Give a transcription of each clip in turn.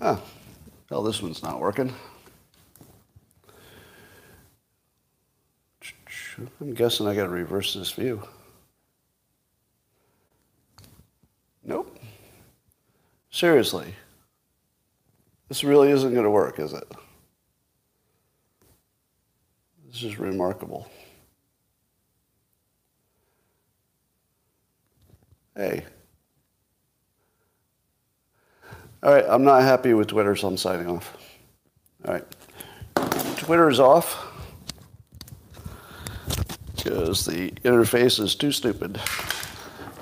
Huh. Well, this one's not working. I'm guessing I got to reverse this view. Nope. Seriously. This really isn't going to work, is it? This is remarkable. Hey. All right, I'm not happy with Twitter, so I'm signing off. All right. Twitter's off because the interface is too stupid.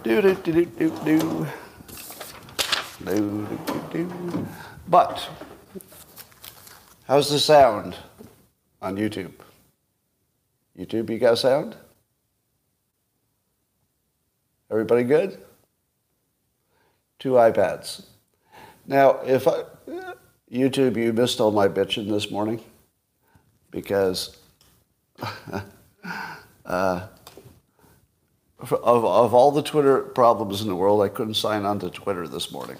Do do do do do do. Do do do do. But how's the sound on YouTube? YouTube, you got sound? Everybody good? Two iPads. Now, if I, YouTube, you missed all my bitching this morning because uh, of, of all the Twitter problems in the world, I couldn't sign on to Twitter this morning.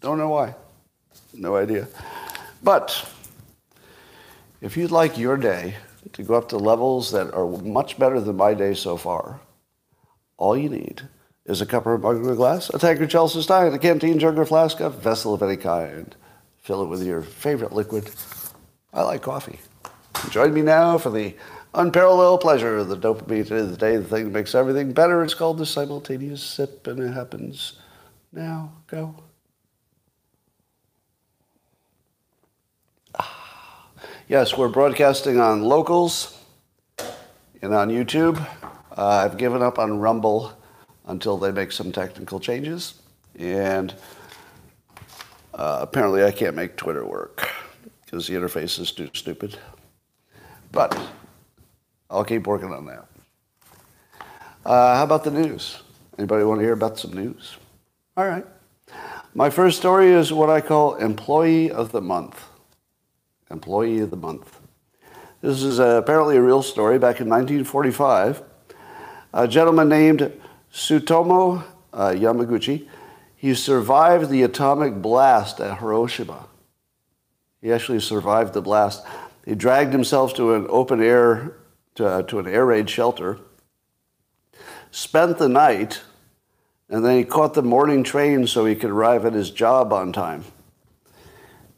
Don't know why. No idea. But if you'd like your day to go up to levels that are much better than my day so far, all you need is a cup or a mug or a glass, a tankard, chalice, stein, a canteen, jug or flask, a vessel of any kind. Fill it with your favorite liquid. I like coffee. Join me now for the unparalleled pleasure of the dopamine of the day, the thing that makes everything better. It's called the simultaneous sip, and it happens now. Go. Ah. Yes, we're broadcasting on locals and on YouTube. Uh, I've given up on Rumble until they make some technical changes. And uh, apparently, I can't make Twitter work because the interface is too stupid. But I'll keep working on that. Uh, how about the news? Anybody want to hear about some news? All right. My first story is what I call Employee of the Month. Employee of the Month. This is uh, apparently a real story. Back in 1945, a gentleman named Tsutomu uh, Yamaguchi, he survived the atomic blast at Hiroshima. He actually survived the blast. He dragged himself to an open air, to, uh, to an air raid shelter, spent the night, and then he caught the morning train so he could arrive at his job on time.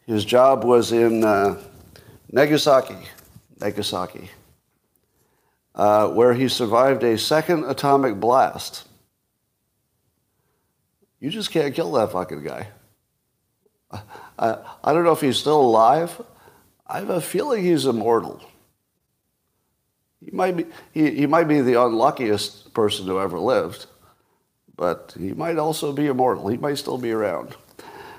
His job was in uh, Nagasaki, Nagasaki uh, where he survived a second atomic blast. You just can't kill that fucking guy. I, I don't know if he's still alive. I have a feeling he's immortal. He might be, he, he might be the unluckiest person who ever lived, but he might also be immortal. He might still be around.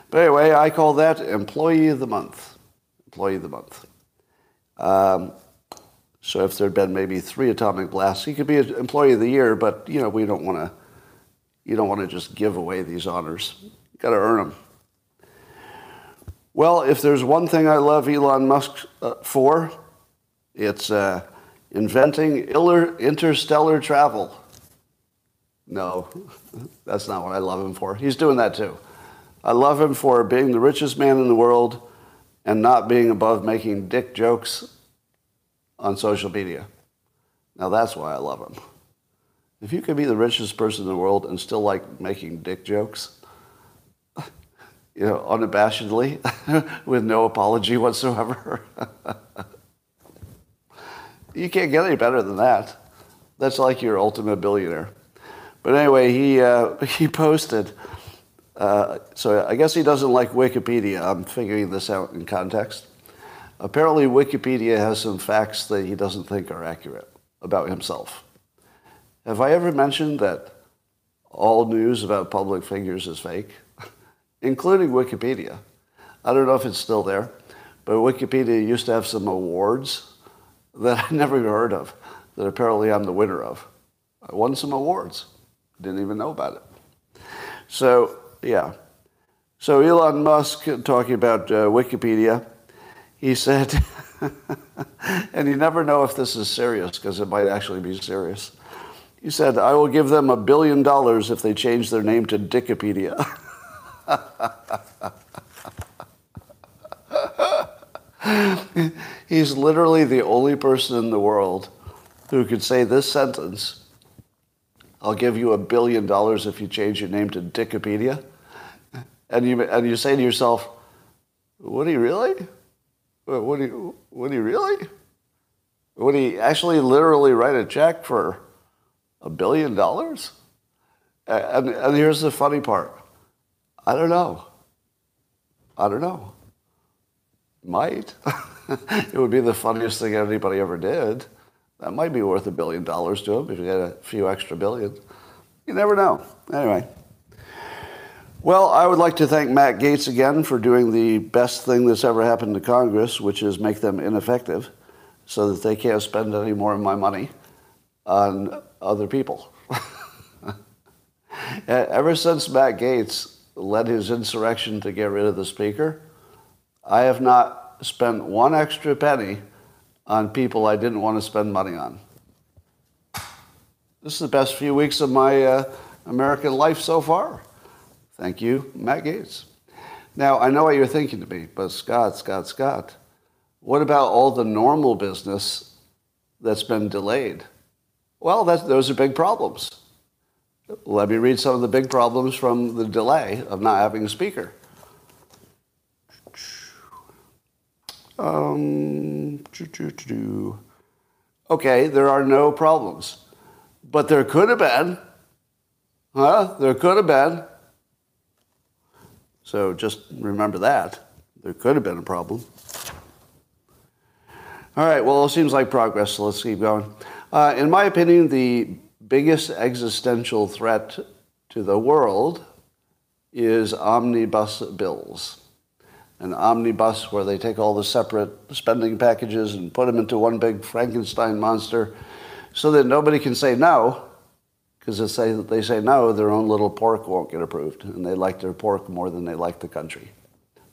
But anyway, I call that Employee of the Month. Employee of the Month. Um, so if there'd been maybe three atomic blasts, he could be an employee of the year. But you know, we don't want to. You don't want to just give away these honors. You got to earn them. Well, if there's one thing I love Elon Musk uh, for, it's uh, inventing interstellar travel. No, that's not what I love him for. He's doing that too. I love him for being the richest man in the world and not being above making dick jokes on social media. Now that's why I love him. If you could be the richest person in the world and still like making dick jokes, you know, unabashedly, with no apology whatsoever, you can't get any better than that. That's like your ultimate billionaire. But anyway, he uh, he posted. Uh, so I guess he doesn't like Wikipedia. I'm figuring this out in context. Apparently, Wikipedia has some facts that he doesn't think are accurate about himself. Have I ever mentioned that all news about public figures is fake, including Wikipedia? I don't know if it's still there, but Wikipedia used to have some awards that I never even heard of, that apparently I'm the winner of. I won some awards. Didn't even know about it. So, yeah. So Elon Musk talking about uh, Wikipedia he said, and you never know if this is serious because it might actually be serious. He said, I will give them a billion dollars if they change their name to Dickipedia. He's literally the only person in the world who could say this sentence I'll give you a billion dollars if you change your name to Dickipedia. And you, and you say to yourself, would he really? Would he, would he really? Would he actually literally write a check for a billion dollars? And, and here's the funny part. I don't know. I don't know. Might. it would be the funniest thing anybody ever did. That might be worth a billion dollars to him if he had a few extra billion. You never know. Anyway. Well, I would like to thank Matt Gaetz again for doing the best thing that's ever happened to Congress, which is make them ineffective so that they can't spend any more of my money on other people. Ever since Matt Gaetz led his insurrection to get rid of the Speaker, I have not spent one extra penny on people I didn't want to spend money on. This is the best few weeks of my uh, American life so far. Thank you, Matt Gaetz. Now, I know what you're thinking to me, but Scott, Scott, Scott, what about all the normal business that's been delayed? Well, those are big problems. Let me read some of the big problems from the delay of not having a speaker. Um, okay, there are no problems. But there could have been. Huh? There could have been. So just remember that. There could have been a problem. All right, well, it seems like progress, so let's keep going. Uh, in my opinion, the biggest existential threat to the world is omnibus bills an omnibus where they take all the separate spending packages and put them into one big Frankenstein monster so that nobody can say no, because they, they say no, their own little pork won't get approved. And they like their pork more than they like the country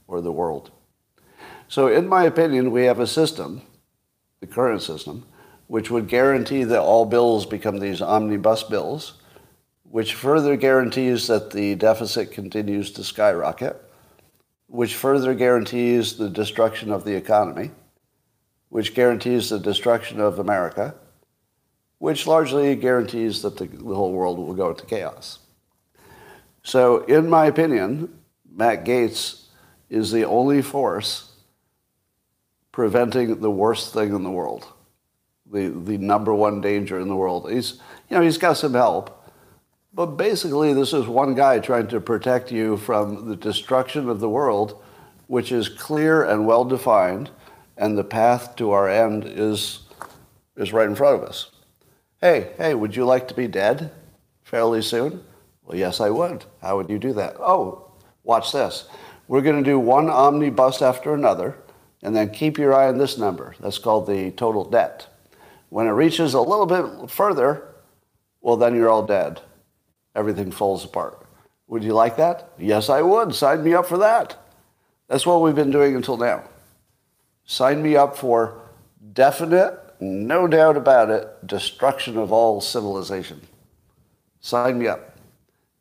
or the world. So, in my opinion, we have a system, the current system, which would guarantee that all bills become these omnibus bills, which further guarantees that the deficit continues to skyrocket which further guarantees the destruction of the economy, which guarantees the destruction of America, which largely guarantees that the, the whole world will go into chaos. So, in my opinion, Matt Gaetz is the only force preventing the worst thing in the world, the, the number one danger in the world. He's, you know, he's got some help, but basically, this is one guy trying to protect you from the destruction of the world, which is clear and well defined, and the path to our end is, is right in front of us. Hey, hey, would you like to be dead fairly soon? Well, yes, I would. How would you do that? Oh, watch this. We're going to do one omnibus after another, and then keep your eye on this number. That's called the total debt. When it reaches a little bit further, well, then you're all dead everything falls apart. Would you like that? Yes, I would. Sign me up for that. That's what we've been doing until now. Sign me up for definite, no doubt about it, destruction of all civilization. Sign me up.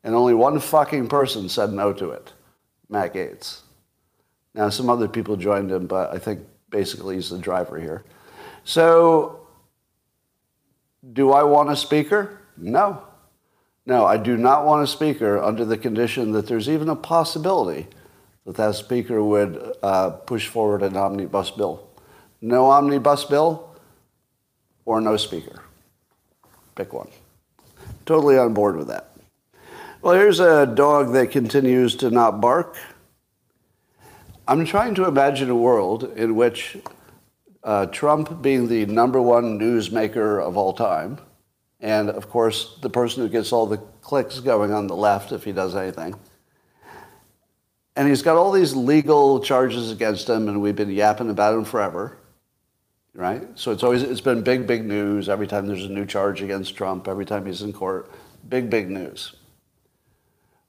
And only one fucking person said no to it Matt Gaetz. Now, some other people joined him, but I think basically he's the driver here. So, do I want a speaker? No. No, I do not want a speaker under the condition that there's even a possibility that that speaker would uh, push forward an omnibus bill. No omnibus bill or no speaker. Pick one. Totally on board with that. Well, here's a dog that continues to not bark. I'm trying to imagine a world in which uh, Trump, being the number one newsmaker of all time, and of course, the person who gets all the clicks going on the left if he does anything. And he's got all these legal charges against him, and we've been yapping about him forever, right? So it's always it's been big, big news every time there's a new charge against Trump, every time he's in court, big, big news.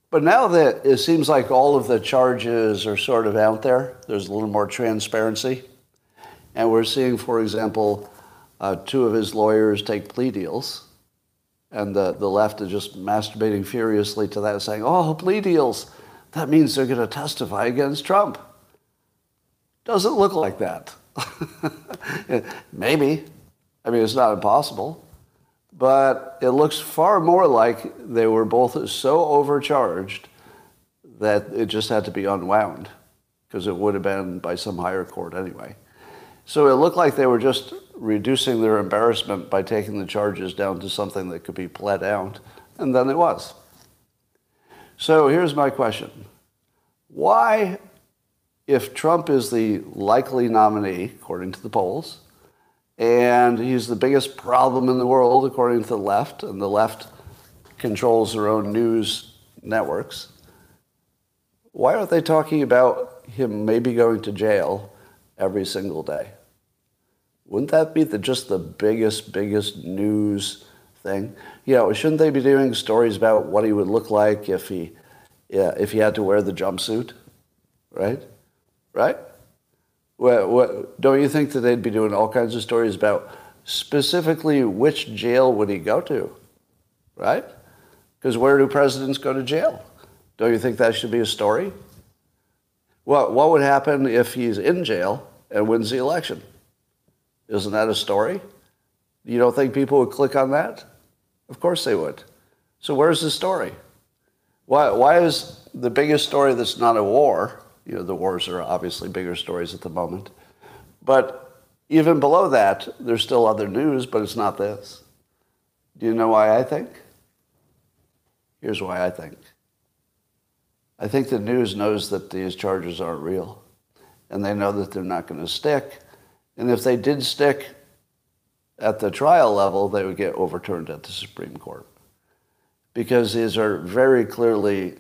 But now that it seems like all of the charges are sort of out there, there's a little more transparency, and we're seeing, for example, uh, two of his lawyers take plea deals and the, the left is just masturbating furiously to that, saying, oh, plea deals. That means they're going to testify against Trump. Doesn't look like that. Maybe. I mean, it's not impossible. But it looks far more like they were both so overcharged that it just had to be unwound because it would have been by some higher court anyway. So it looked like they were just reducing their embarrassment by taking the charges down to something that could be pled out, and then it was. So here's my question. Why, if Trump is the likely nominee, according to the polls, and he's the biggest problem in the world, according to the left, and the left controls their own news networks, why aren't they talking about him maybe going to jail every single day? Wouldn't that be the, just the biggest, biggest news thing? You know, shouldn't they be doing stories about what he would look like if he, yeah, if he had to wear the jumpsuit, right? Right? What, what, don't you think that they'd be doing all kinds of stories about specifically which jail would he go to, right? Because where do presidents go to jail? Don't you think that should be a story? What, what would happen if he's in jail and wins the election? Isn't that a story? You don't think people would click on that? Of course they would. So where's the story? Why, why is the biggest story that's not a war? You know, the wars are obviously bigger stories at the moment. But even below that, there's still other news, but it's not this. Do you know why I think? Here's why I think. I think the news knows that these charges aren't real, and they know that they're not going to stick. And if they did stick at the trial level, they would get overturned at the Supreme Court because these are very clearly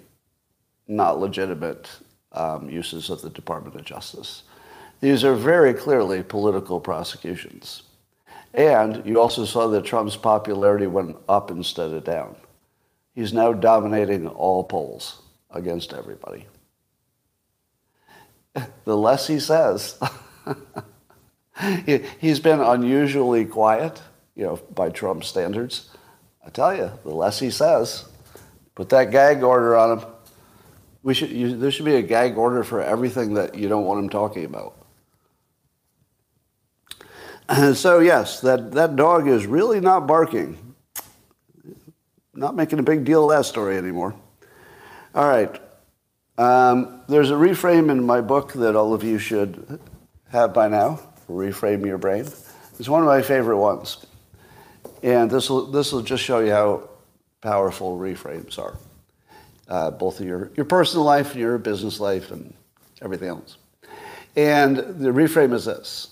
not legitimate um, uses of the Department of Justice. These are very clearly political prosecutions. And you also saw that Trump's popularity went up instead of down. He's now dominating all polls against everybody. The less he says, he's been unusually quiet, you know, by Trump standards. I tell you, the less he says, put that gag order on him. We should, you, there should be a gag order for everything that you don't want him talking about. so yes, that, that dog is really not barking. Not making a big deal of that story anymore. All right. Um, there's a reframe in my book that all of you should have by now. Reframe your brain. It's one of my favorite ones. And this will, this will just show you how powerful reframes are uh, both of your, your personal life and your business life and everything else. And the reframe is this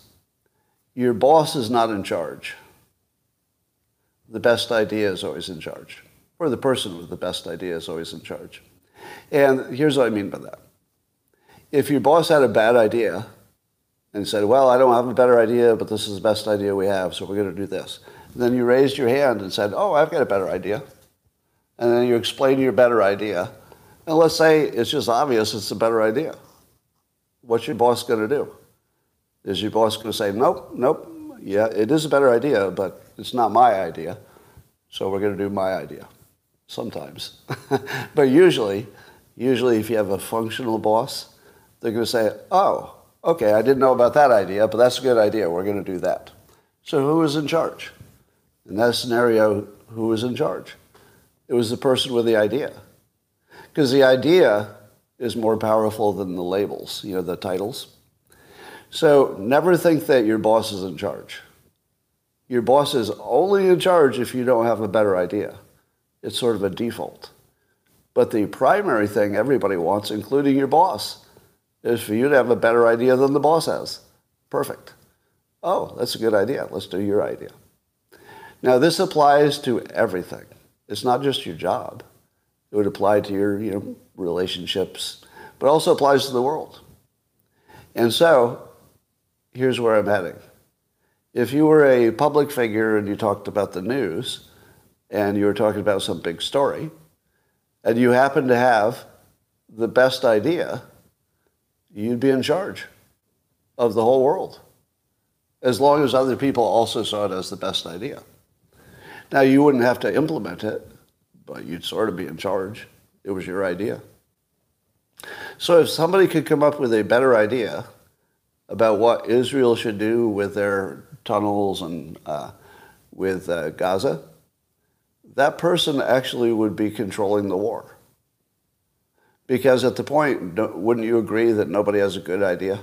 your boss is not in charge. The best idea is always in charge, or the person with the best idea is always in charge. And here's what I mean by that. If your boss had a bad idea and said, Well, I don't have a better idea, but this is the best idea we have, so we're going to do this, then you raised your hand and said, Oh, I've got a better idea and then you explain your better idea. And let's say it's just obvious it's a better idea. What's your boss going to do? Is your boss going to say, nope, nope, yeah, it is a better idea, but it's not my idea, so we're going to do my idea? Sometimes. but usually, usually if you have a functional boss, they're going to say, oh, okay, I didn't know about that idea, but that's a good idea. We're going to do that. So who is in charge? In that scenario, who is in charge? It was the person with the idea. Because the idea is more powerful than the labels, you know, the titles. So never think that your boss is in charge. Your boss is only in charge if you don't have a better idea. It's sort of a default. But the primary thing everybody wants, including your boss, is for you to have a better idea than the boss has. Perfect. Oh, that's a good idea. Let's do your idea. Now, this applies to everything. It's not just your job. It would apply to your you know, relationships, but also applies to the world. And so, here's where I'm heading. If you were a public figure and you talked about the news, and you were talking about some big story, and you happen to have the best idea, you'd be in charge of the whole world, as long as other people also saw it as the best idea. Now, you wouldn't have to implement it, but you'd sort of be in charge. It was your idea. So if somebody could come up with a better idea, about what Israel should do with their tunnels and uh, with uh, Gaza, that person actually would be controlling the war. Because at the point, wouldn't you agree that nobody has a good idea?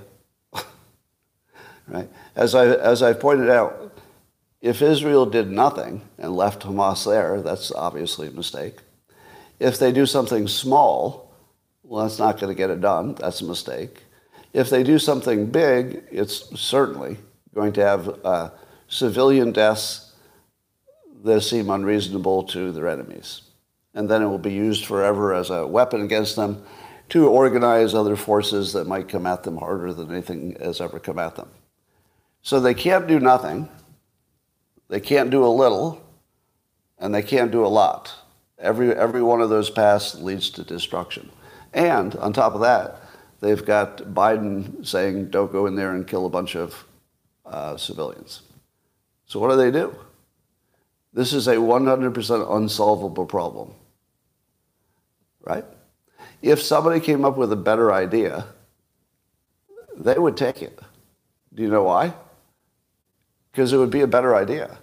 right? As, I, as I've pointed out, if Israel did nothing and left Hamas there, that's obviously a mistake. If they do something small, well, that's not going to get it done. That's a mistake. If they do something big, it's certainly going to have uh, civilian deaths that seem unreasonable to their enemies. And then it will be used forever as a weapon against them to organize other forces that might come at them harder than anything has ever come at them. So they can't do nothing, they can't do a little, and they can't do a lot. Every, every one of those paths leads to destruction. And on top of that, they've got Biden saying, don't go in there and kill a bunch of uh, civilians. So what do they do? This is a 100% unsolvable problem. Right? If somebody came up with a better idea, they would take it. Do you know why? Because it would be a better idea.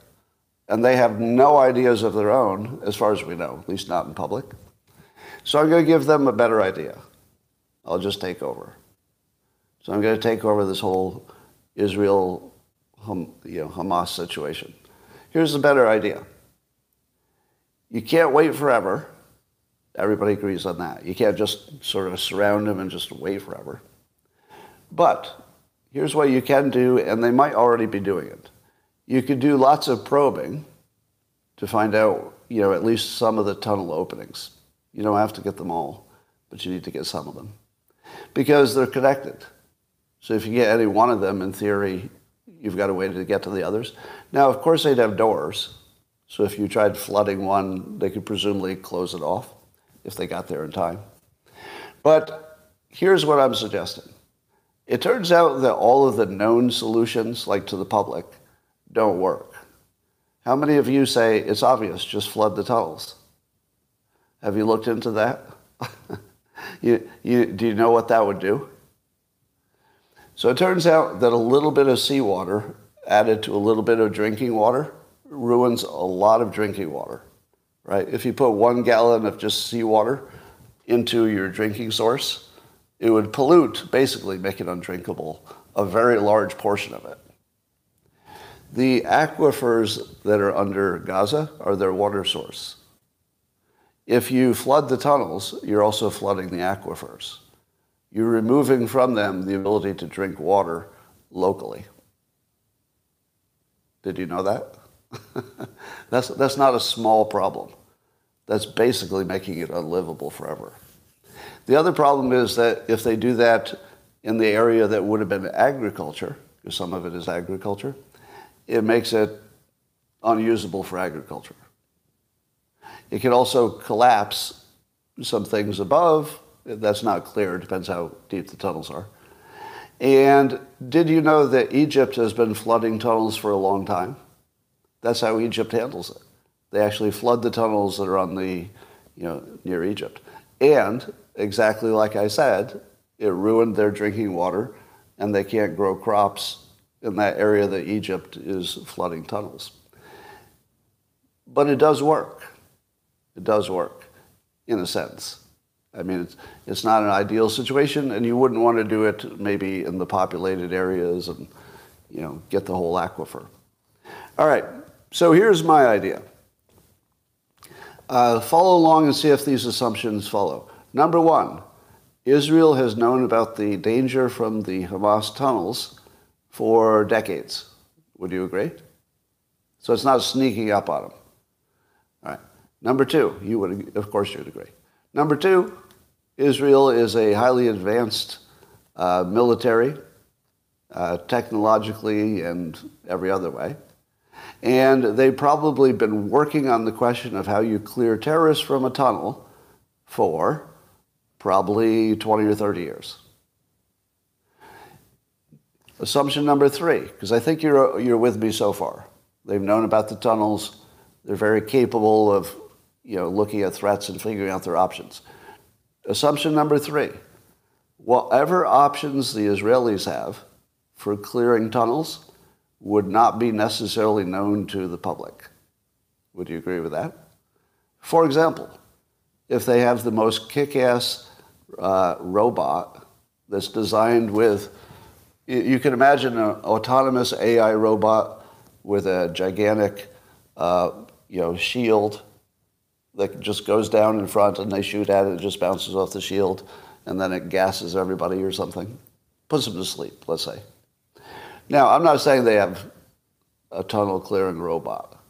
And they have no ideas of their own, as far as we know, at least not in public. So I'm going to give them a better idea. I'll just take over. So I'm going to take over this whole Israel you know, Hamas situation. Here's a better idea. You can't wait forever. Everybody agrees on that. You can't just sort of surround them and just wait forever. But here's what you can do, and they might already be doing it. You could do lots of probing to find out, you know, at least some of the tunnel openings. You don't have to get them all, but you need to get some of them because they're connected. So if you get any one of them, in theory, you've got a way to get to the others. Now, of course, they'd have doors. So if you tried flooding one, they could presumably close it off if they got there in time. But here's what I'm suggesting. It turns out that all of the known solutions, like to the public, don't work. How many of you say it's obvious, just flood the tunnels? Have you looked into that? you, you, do you know what that would do? So it turns out that a little bit of seawater added to a little bit of drinking water ruins a lot of drinking water, right? If you put one gallon of just seawater into your drinking source, it would pollute, basically make it undrinkable, a very large portion of it. The aquifers that are under Gaza are their water source. If you flood the tunnels, you're also flooding the aquifers. You're removing from them the ability to drink water locally. Did you know that? that's, that's not a small problem. That's basically making it unlivable forever. The other problem is that if they do that in the area that would have been agriculture, because some of it is agriculture, it makes it unusable for agriculture. It can also collapse some things above. That's not clear. It depends how deep the tunnels are. And did you know that Egypt has been flooding tunnels for a long time? That's how Egypt handles it. They actually flood the tunnels that are on the, you know, near Egypt. And exactly like I said, it ruined their drinking water, and they can't grow crops in that area that Egypt is flooding tunnels. But it does work. It does work, in a sense. I mean, it's, it's not an ideal situation, and you wouldn't want to do it maybe in the populated areas and, you know, get the whole aquifer. All right, so here's my idea. Uh, follow along and see if these assumptions follow. Number one, Israel has known about the danger from the Hamas tunnels for decades. Would you agree? So it's not sneaking up on them. All right. Number two, you would, of course, you would agree. Number two, Israel is a highly advanced uh, military, uh, technologically and every other way. And they've probably been working on the question of how you clear terrorists from a tunnel for probably 20 or 30 years. Assumption number three, because I think you're, you're with me so far. They've known about the tunnels. They're very capable of you know, looking at threats and figuring out their options. Assumption number three, whatever options the Israelis have for clearing tunnels would not be necessarily known to the public. Would you agree with that? For example, if they have the most kick-ass uh, robot that's designed with, you, can imagine an autonomous AI robot with a gigantic, uh, you know, shield that just goes down in front and they shoot at it, it just bounces off the shield, and then it gasses everybody or something. Puts them to sleep, let's say. Now, I'm not saying they have a tunnel clearing robot.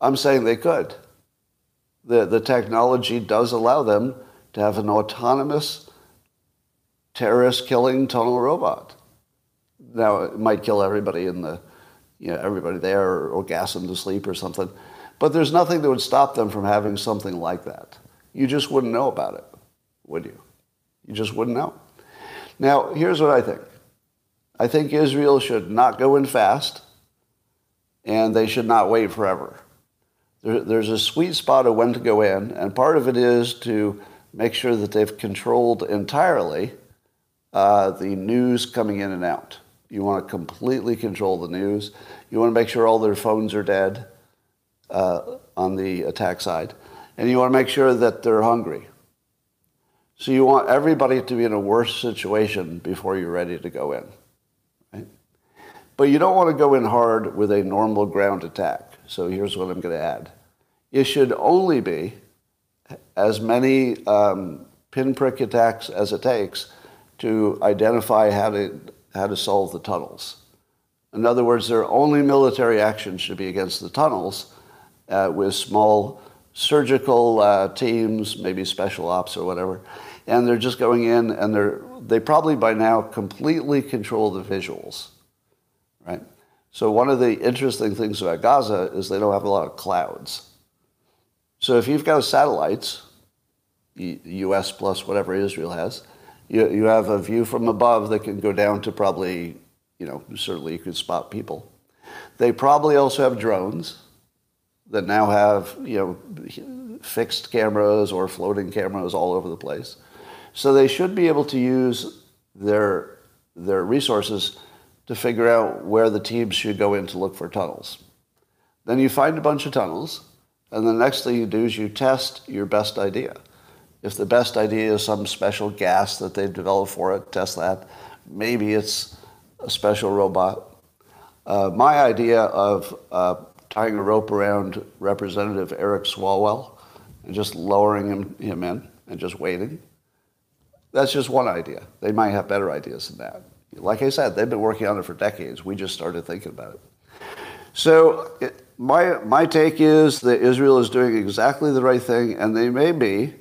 I'm saying they could. The, the technology does allow them to have an autonomous terrorist killing tunnel robot. Now, it might kill everybody in the, you know, everybody there or, or gas them to sleep or something. But there's nothing that would stop them from having something like that. You just wouldn't know about it, would you? You just wouldn't know. Now, here's what I think. I think Israel should not go in fast, and they should not wait forever. There, there's a sweet spot of when to go in, and part of it is to make sure that they've controlled entirely uh, the news coming in and out. You want to completely control the news. You want to make sure all their phones are dead uh, on the attack side. And you want to make sure that they're hungry. So you want everybody to be in a worse situation before you're ready to go in. Right? But you don't want to go in hard with a normal ground attack. So here's what I'm going to add. It should only be as many um, pinprick attacks as it takes to identify how to, how to solve the tunnels. In other words, their only military action should be against the tunnels uh, with small surgical uh, teams, maybe special ops or whatever, and they're just going in and they're they probably by now completely control the visuals, right? So one of the interesting things about Gaza is they don't have a lot of clouds. So if you've got satellites, U.S. plus whatever Israel has, you, you have a view from above that can go down to probably, you know, certainly you could spot people. They probably also have drones that now have you know fixed cameras or floating cameras all over the place. So they should be able to use their their resources to figure out where the teams should go in to look for tunnels. Then you find a bunch of tunnels, and the next thing you do is you test your best idea. If the best idea is some special gas that they've developed for it, test that. Maybe it's a special robot. Uh, my idea of uh, tying a rope around Representative Eric Swalwell and just lowering him, him in and just waiting. That's just one idea. They might have better ideas than that. Like I said, they've been working on it for decades. We just started thinking about it. So it, my, my take is that Israel is doing exactly the right thing, and they may be,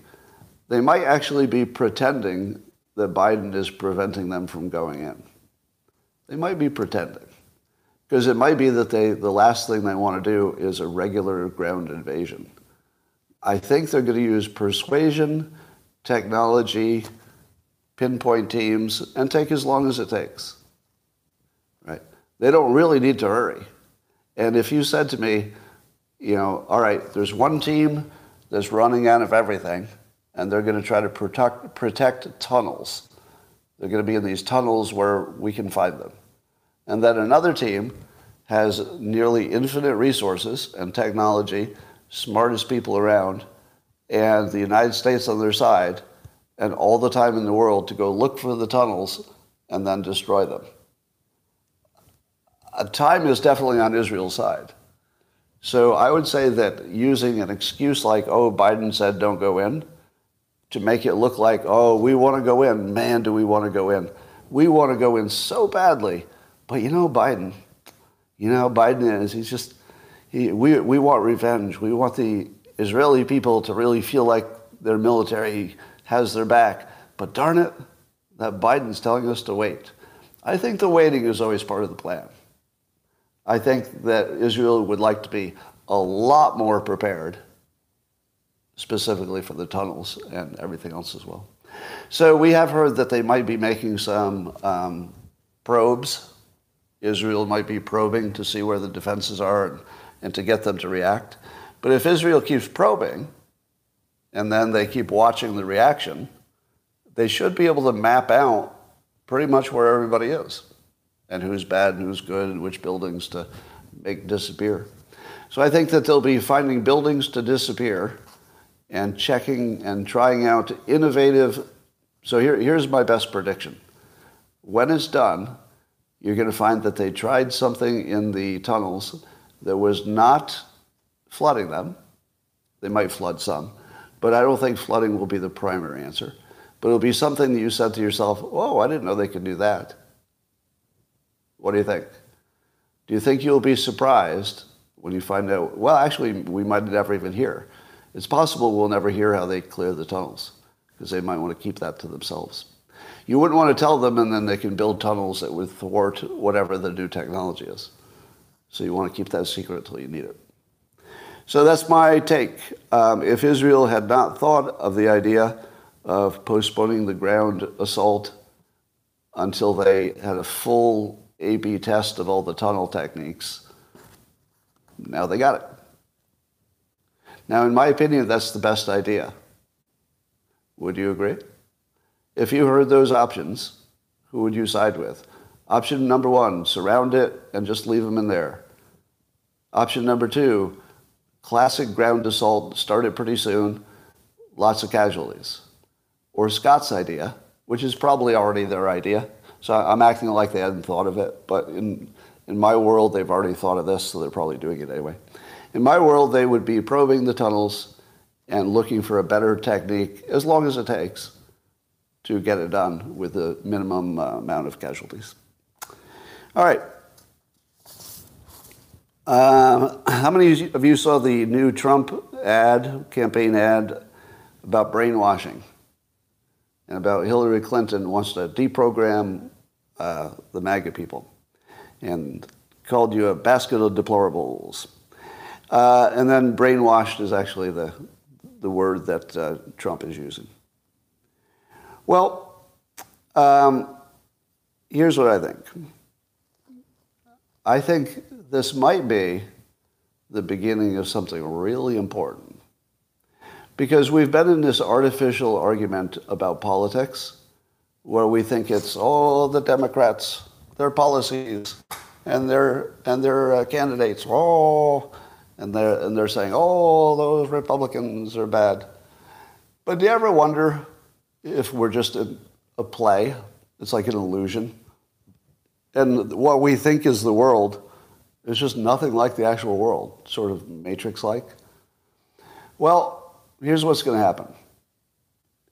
they might actually be pretending that Biden is preventing them from going in. They might be pretending. Because it might be that they, the last thing they want to do is a regular ground invasion. I think they're going to use persuasion, technology, pinpoint teams, and take as long as it takes. Right? They don't really need to hurry. And if you said to me, you know, all right, there's one team that's running out of everything, and they're going to try to protect, protect tunnels. They're going to be in these tunnels where we can find them and then another team has nearly infinite resources and technology, smartest people around, and the United States on their side, and all the time in the world to go look for the tunnels and then destroy them. Time is definitely on Israel's side. So I would say that using an excuse like, oh, Biden said don't go in, to make it look like, oh, we want to go in. Man, do we want to go in. We want to go in so badly but you know, Biden, you know, Biden is, he's just, he, we, we want revenge. We want the Israeli people to really feel like their military has their back. But darn it, that Biden's telling us to wait. I think the waiting is always part of the plan. I think that Israel would like to be a lot more prepared, specifically for the tunnels and everything else as well. So we have heard that they might be making some um, probes Israel might be probing to see where the defenses are and, and to get them to react. But if Israel keeps probing and then they keep watching the reaction, they should be able to map out pretty much where everybody is. and who's bad and who's good and which buildings to make disappear. So I think that they'll be finding buildings to disappear and checking and trying out innovative. So here, here's my best prediction. When it's done, you're going to find that they tried something in the tunnels that was not flooding them. They might flood some, but I don't think flooding will be the primary answer. But it'll be something that you said to yourself, oh, I didn't know they could do that. What do you think? Do you think you'll be surprised when you find out? Well, actually, we might never even hear. It's possible we'll never hear how they clear the tunnels because they might want to keep that to themselves. You wouldn't want to tell them, and then they can build tunnels that would thwart whatever the new technology is. So you want to keep that secret until you need it. So that's my take. Um, if Israel had not thought of the idea of postponing the ground assault until they had a full A-B test of all the tunnel techniques, now they got it. Now, in my opinion, that's the best idea. Would you agree? If you heard those options, who would you side with? Option number one, surround it and just leave them in there. Option number two, classic ground assault, start it pretty soon, lots of casualties. Or Scott's idea, which is probably already their idea. So I'm acting like they hadn't thought of it, but in, in my world, they've already thought of this, so they're probably doing it anyway. In my world, they would be probing the tunnels and looking for a better technique, as long as it takes, to get it done with the minimum uh, amount of casualties. All right. Uh, how many of you saw the new Trump ad, campaign ad, about brainwashing and about Hillary Clinton wants to deprogram uh, the MAGA people and called you a basket of deplorables? Uh, and then brainwashed is actually the, the word that uh, Trump is using. Well, um, here's what I think. I think this might be the beginning of something really important. Because we've been in this artificial argument about politics where we think it's, oh, the Democrats, their policies, and their, and their uh, candidates, oh, and they're, and they're saying, oh, those Republicans are bad. But do you ever wonder if we're just a, a play? It's like an illusion. And what we think is the world is just nothing like the actual world, sort of matrix like. Well, here's what's going to happen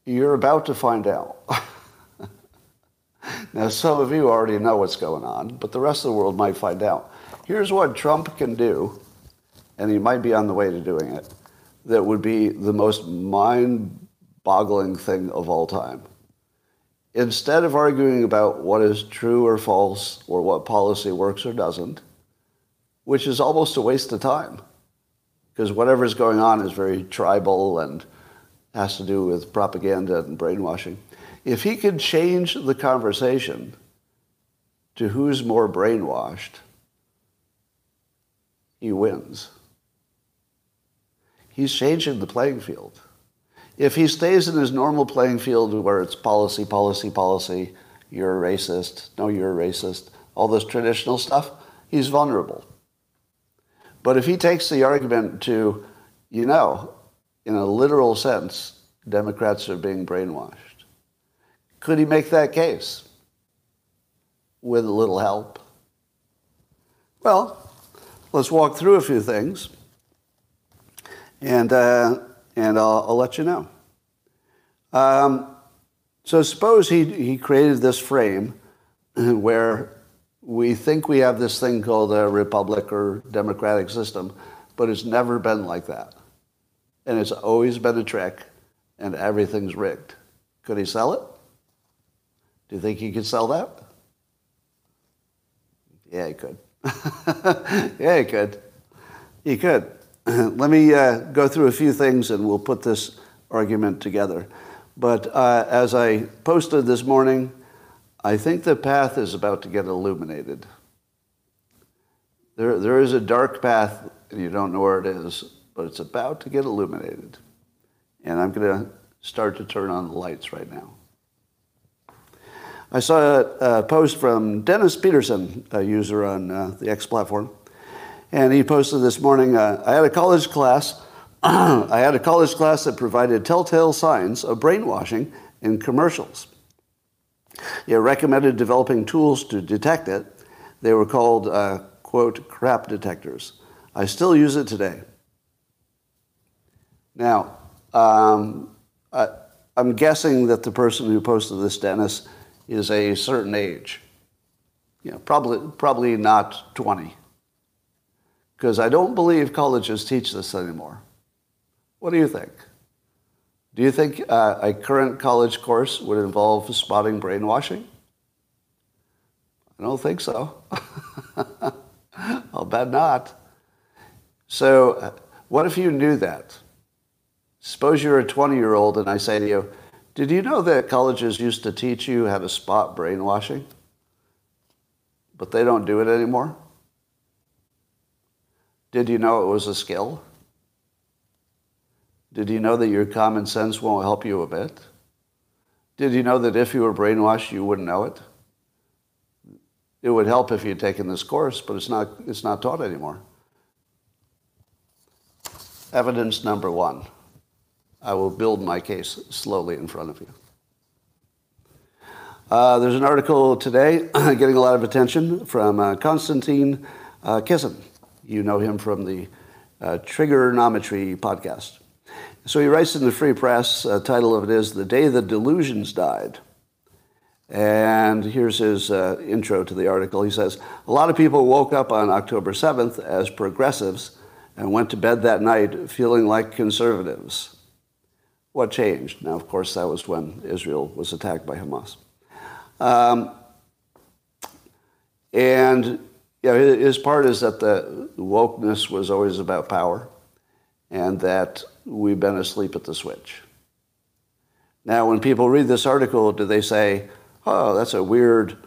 you're about to find out. now, some of you already know what's going on, but the rest of the world might find out. Here's what Trump can do and he might be on the way to doing it, that would be the most mind boggling thing of all time. Instead of arguing about what is true or false or what policy works or doesn't, which is almost a waste of time, because whatever is going on is very tribal and has to do with propaganda and brainwashing. If he could change the conversation to who's more brainwashed, he wins he's changing the playing field. If he stays in his normal playing field where it's policy, policy, policy, you're a racist, no, you're a racist, all this traditional stuff, he's vulnerable. But if he takes the argument to, you know, in a literal sense, Democrats are being brainwashed, could he make that case with a little help? Well, let's walk through a few things and, uh, and I'll, I'll, let you know. Um, so suppose he, he created this frame where we think we have this thing called a republic or democratic system, but it's never been like that. And it's always been a trick, and everything's rigged. Could he sell it? Do you think he could sell that? Yeah, he could. yeah, he could. He could. let me uh, go through a few things and we'll put this argument together. But uh, as I posted this morning, I think the path is about to get illuminated. There, there is a dark path, and you don't know where it is, but it's about to get illuminated. And I'm going to start to turn on the lights right now. I saw a, a, post from Dennis Peterson, a user on uh, the X platform, and he posted this morning. Uh, I had a college class. I had a college class that provided telltale signs of brainwashing in commercials. It recommended developing tools to detect it. They were called, uh, quote, crap detectors. I still use it today. Now, um, I, I'm guessing that the person who posted this, Dennis, is a certain age. You know, probably, probably not 20. Because I don't believe colleges teach this anymore. What do you think? Do you think uh, a current college course would involve spotting brainwashing? I don't think so. I'll bet not. So, uh, what if you knew that? Suppose you're a 20 year old and I say to you, Did you know that colleges used to teach you how to spot brainwashing? But they don't do it anymore? Did you know it was a skill? Did you know that your common sense won't help you a bit? Did you know that if you were brainwashed, you wouldn't know it? It would help if you'd taken this course, but it's not, it's not taught anymore. Evidence number one. I will build my case slowly in front of you. Uh, there's an article today getting a lot of attention from uh, Konstantin uh. You know him from the uh, Triggernometry podcast. So he writes in the Free Press, uh, title of it is The Day the Delusions Died. And here's his uh, intro to the article. He says, A lot of people woke up on October 7th as progressives and went to bed that night feeling like conservatives. What changed? Now, of course, that was when Israel was attacked by Hamas. Um, and you know, his part is that the wokeness was always about power and that we've been asleep at the switch. Now, when people read this article, do they say, oh, that's a weird,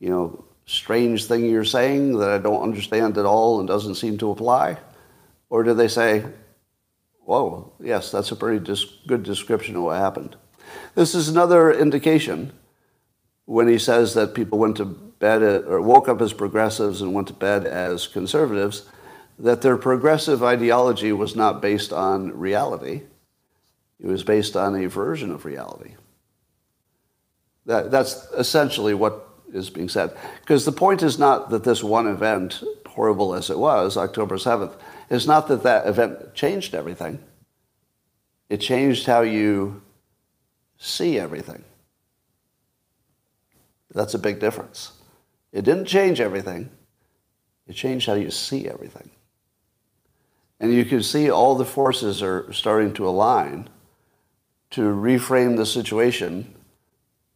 you know, strange thing you're saying that I don't understand at all and doesn't seem to apply? Or do they say, whoa, yes, that's a pretty good description of what happened? This is another indication when he says that people went to bed or woke up as progressives and went to bed as conservatives that their progressive ideology was not based on reality. It was based on a version of reality. That, that's essentially what is being said. Because the point is not that this one event, horrible as it was, October 7th, is not that that event changed everything. It changed how you see everything. That's a big difference. It didn't change everything. It changed how you see everything. And you can see all the forces are starting to align to reframe the situation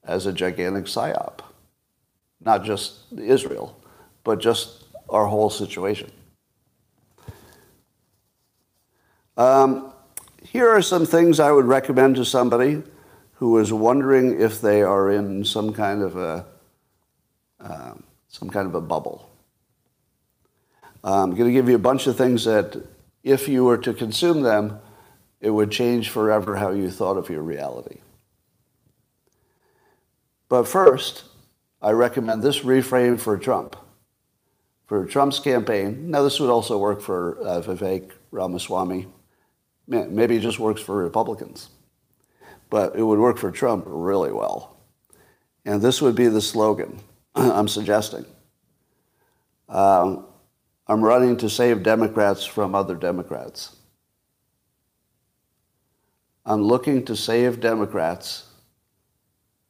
as a gigantic psyop. Not just Israel, but just our whole situation. Um, here are some things I would recommend to somebody who is wondering if they are in some kind of a uh, some kind of a bubble. I'm going to give you a bunch of things that if you were to consume them, it would change forever how you thought of your reality. But first, I recommend this reframe for Trump. For Trump's campaign, now this would also work for uh, Vivek Ramaswamy. Maybe it just works for Republicans. But it would work for Trump really well. And this would be the slogan I'm suggesting. Um, I'm running to save Democrats from other Democrats. I'm looking to save Democrats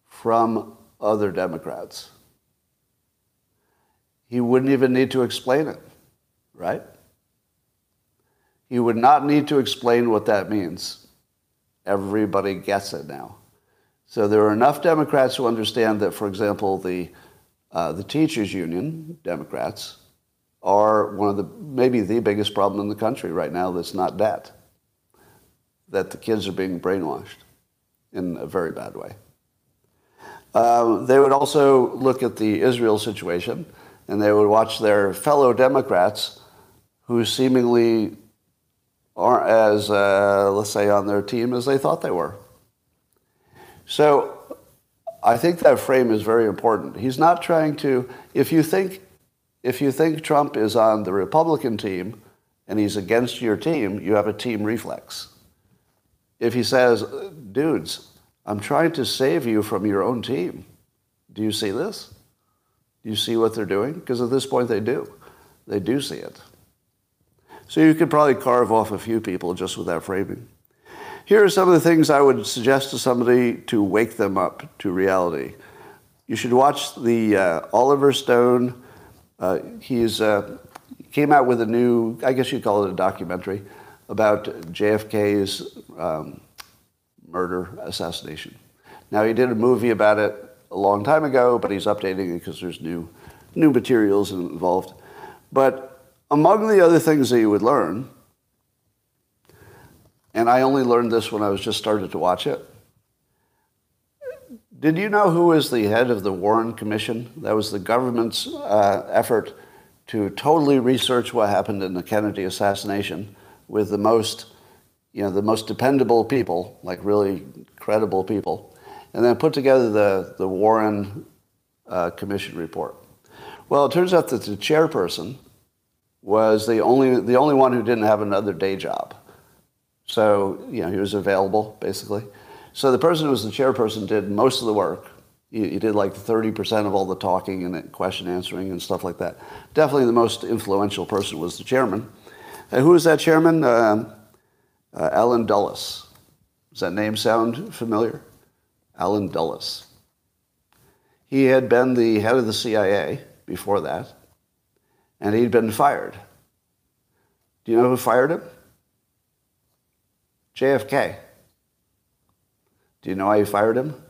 from other Democrats. He wouldn't even need to explain it, right? He would not need to explain what that means. Everybody gets it now. So there are enough Democrats who understand that, for example, the, uh, the teachers union, Democrats, are one of the maybe the biggest problem in the country right now that's not debt. That the kids are being brainwashed in a very bad way. Uh, they would also look at the Israel situation and they would watch their fellow Democrats who seemingly aren't as, uh, let's say, on their team as they thought they were. So I think that frame is very important. He's not trying to, if you think, if you think Trump is on the Republican team and he's against your team, you have a team reflex. If he says, dudes, I'm trying to save you from your own team. Do you see this? Do you see what they're doing? Because at this point they do. They do see it. So you could probably carve off a few people just with that framing. Here are some of the things I would suggest to somebody to wake them up to reality. You should watch the uh, Oliver Stone. Uh, he's uh, came out with a new, I guess you'd call it a documentary, about JFK's um, murder assassination. Now he did a movie about it a long time ago, but he's updating it because there's new, new materials involved. But among the other things that you would learn and I only learned this when I was just started to watch it. Did you know who was the head of the Warren Commission? That was the government's uh, effort to totally research what happened in the Kennedy assassination with the most, you know, the most dependable people, like really credible people, and then put together the, the Warren uh, Commission report. Well, it turns out that the chairperson was the only, the only one who didn't have another day job. So, you know, he was available, basically. So the person who was the chairperson did most of the work. He, he did like 30% of all the talking and question answering and stuff like that. Definitely the most influential person was the chairman. And who was that chairman? Uh, uh, Allen Dulles. Does that name sound familiar? Allen Dulles. He had been the head of the CIA before that, and he'd been fired. Do you know who fired him? JFK. Do you know why he fired him?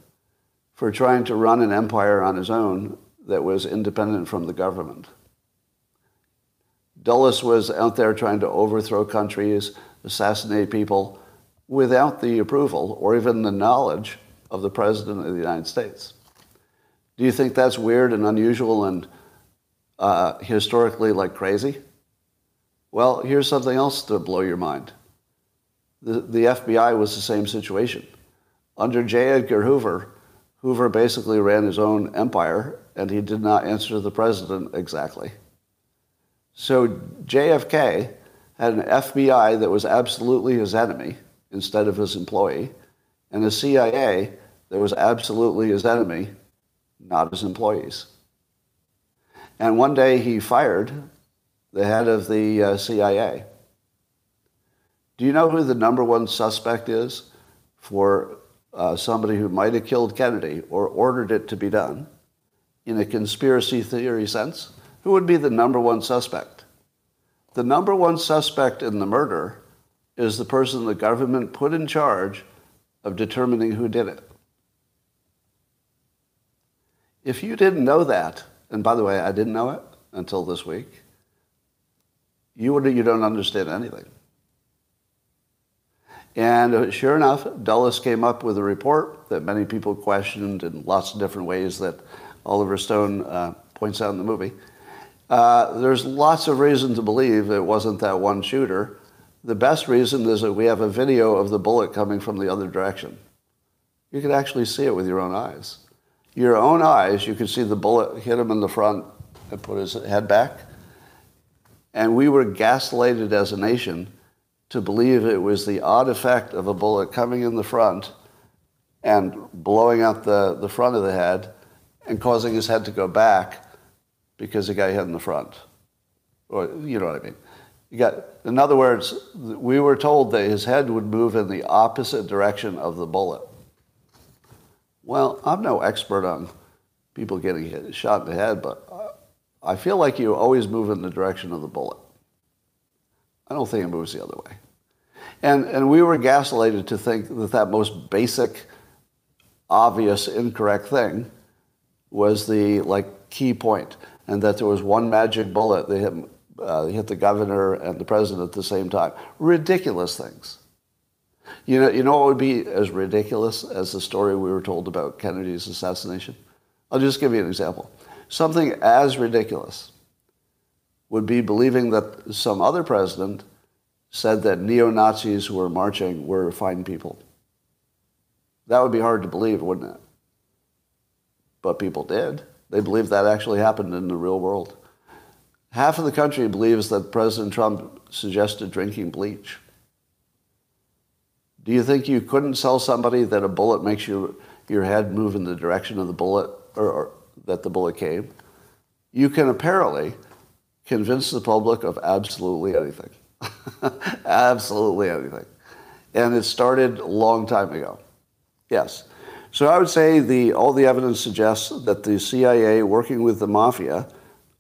For trying to run an empire on his own that was independent from the government. Dulles was out there trying to overthrow countries, assassinate people without the approval or even the knowledge of the President of the United States. Do you think that's weird and unusual and uh, historically like crazy? Well, here's something else to blow your mind the, FBI was the same situation. Under J. Edgar Hoover, Hoover basically ran his own empire, and he did not answer the president exactly. So JFK had an FBI that was absolutely his enemy instead of his employee, and a CIA that was absolutely his enemy, not his employees. And one day he fired the head of the uh, CIA do you know who the number one suspect is for uh, somebody who might have killed Kennedy or ordered it to be done in a conspiracy theory sense? Who would be the number one suspect? The number one suspect in the murder is the person the government put in charge of determining who did it. If you didn't know that, and by the way, I didn't know it until this week, you, you don't understand anything. And uh, sure enough, Dulles came up with a report that many people questioned in lots of different ways that Oliver Stone uh, points out in the movie. Uh, there's lots of reason to believe it wasn't that one shooter. The best reason is that we have a video of the bullet coming from the other direction. You could actually see it with your own eyes. Your own eyes, you could see the bullet hit him in the front and put his head back. And we were gaslighted as a nation to believe it was the odd effect of a bullet coming in the front and blowing out the, the front of the head and causing his head to go back because he got hit in the front. Or, you know what I mean. You got, in other words, we were told that his head would move in the opposite direction of the bullet. Well, I'm no expert on people getting hit, shot in the head, but I feel like you always move in the direction of the bullet. I don't think it moves the other way. And, and we were gaslighted to think that that most basic, obvious, incorrect thing was the like key point, and that there was one magic bullet that hit, uh, hit the governor and the president at the same time. Ridiculous things. You know, you know what would be as ridiculous as the story we were told about Kennedy's assassination? I'll just give you an example. Something as ridiculous would be believing that some other president said that neo-Nazis who were marching were fine people. That would be hard to believe, wouldn't it? but people did. They believe that actually happened in the real world. Half of the country believes that President Trump suggested drinking bleach. Do you think you couldn't tell somebody that a bullet makes you, your head move in the direction of the bullet or, or that the bullet came? You can apparently convince the public of absolutely anything. absolutely anything. And it started a long time ago. Yes. So I would say the, all the evidence suggests that the CIA working with the mafia,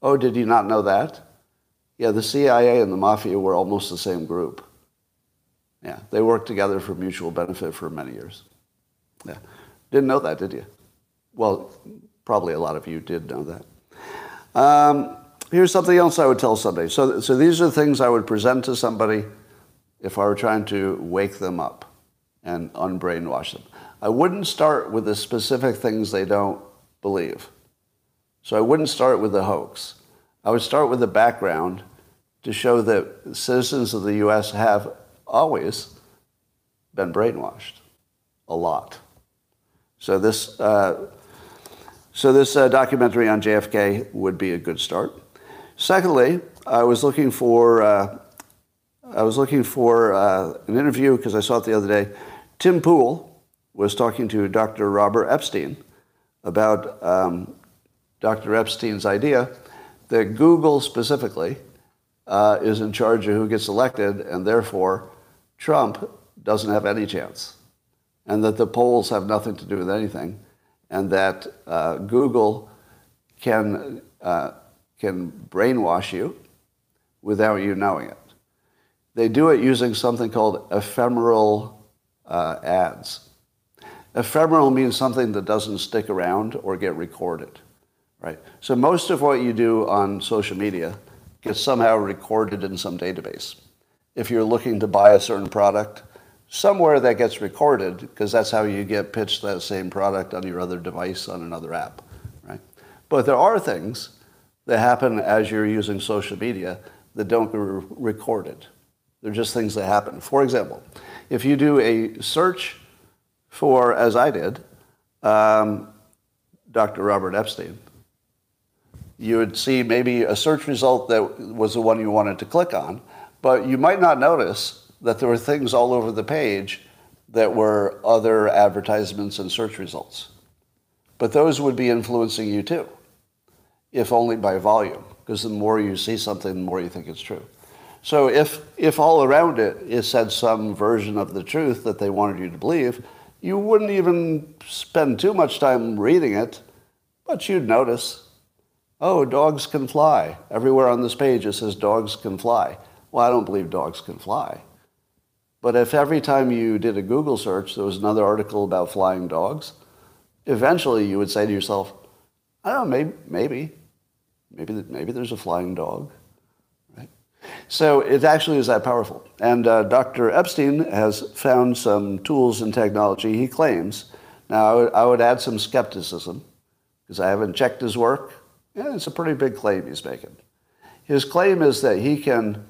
oh, did you not know that? Yeah, the CIA and the mafia were almost the same group. Yeah, they worked together for mutual benefit for many years. Yeah. Didn't know that, did you? Well, probably a lot of you did know that. Um, here's something else I would tell somebody. So, so these are the things I would present to somebody if I were trying to wake them up and unbrainwash them. I wouldn't start with the specific things they don't believe. So I wouldn't start with the hoax. I would start with the background to show that citizens of the U.S. have always been brainwashed a lot. So this, uh, so this uh, documentary on JFK would be a good start. Secondly, I was looking for, uh, I was looking for uh, an interview because I saw it the other day. Tim Pool was talking to Dr. Robert Epstein about um, Dr. Epstein's idea that Google specifically uh, is in charge of who gets elected, and therefore Trump doesn't have any chance, and that the polls have nothing to do with anything, and that uh, Google can, uh, can brainwash you without you knowing it. They do it using something called ephemeral uh, ads. Ephemeral means something that doesn't stick around or get recorded, right? So most of what you do on social media gets somehow recorded in some database. If you're looking to buy a certain product, somewhere that gets recorded because that's how you get pitched that same product on your other device on another app, right? But there are things that happen as you're using social media that don't get recorded. They're just things that happen. For example, if you do a search for, as I did, um, Dr. Robert Epstein, you would see maybe a search result that was the one you wanted to click on, but you might not notice that there were things all over the page that were other advertisements and search results. But those would be influencing you too, if only by volume, because the more you see something, the more you think it's true. So if, if all around it, it said some version of the truth that they wanted you to believe, you wouldn't even spend too much time reading it, but you'd notice, oh, dogs can fly. Everywhere on this page it says dogs can fly. Well, I don't believe dogs can fly. But if every time you did a Google search there was another article about flying dogs, eventually you would say to yourself, I don't know, maybe, maybe, maybe, maybe there's a flying dog. Right? So it actually is that powerful. And uh, Dr. Epstein has found some tools and technology he claims. Now, I would, I would add some skepticism because I haven't checked his work. Yeah, it's a pretty big claim he's making. His claim is that he can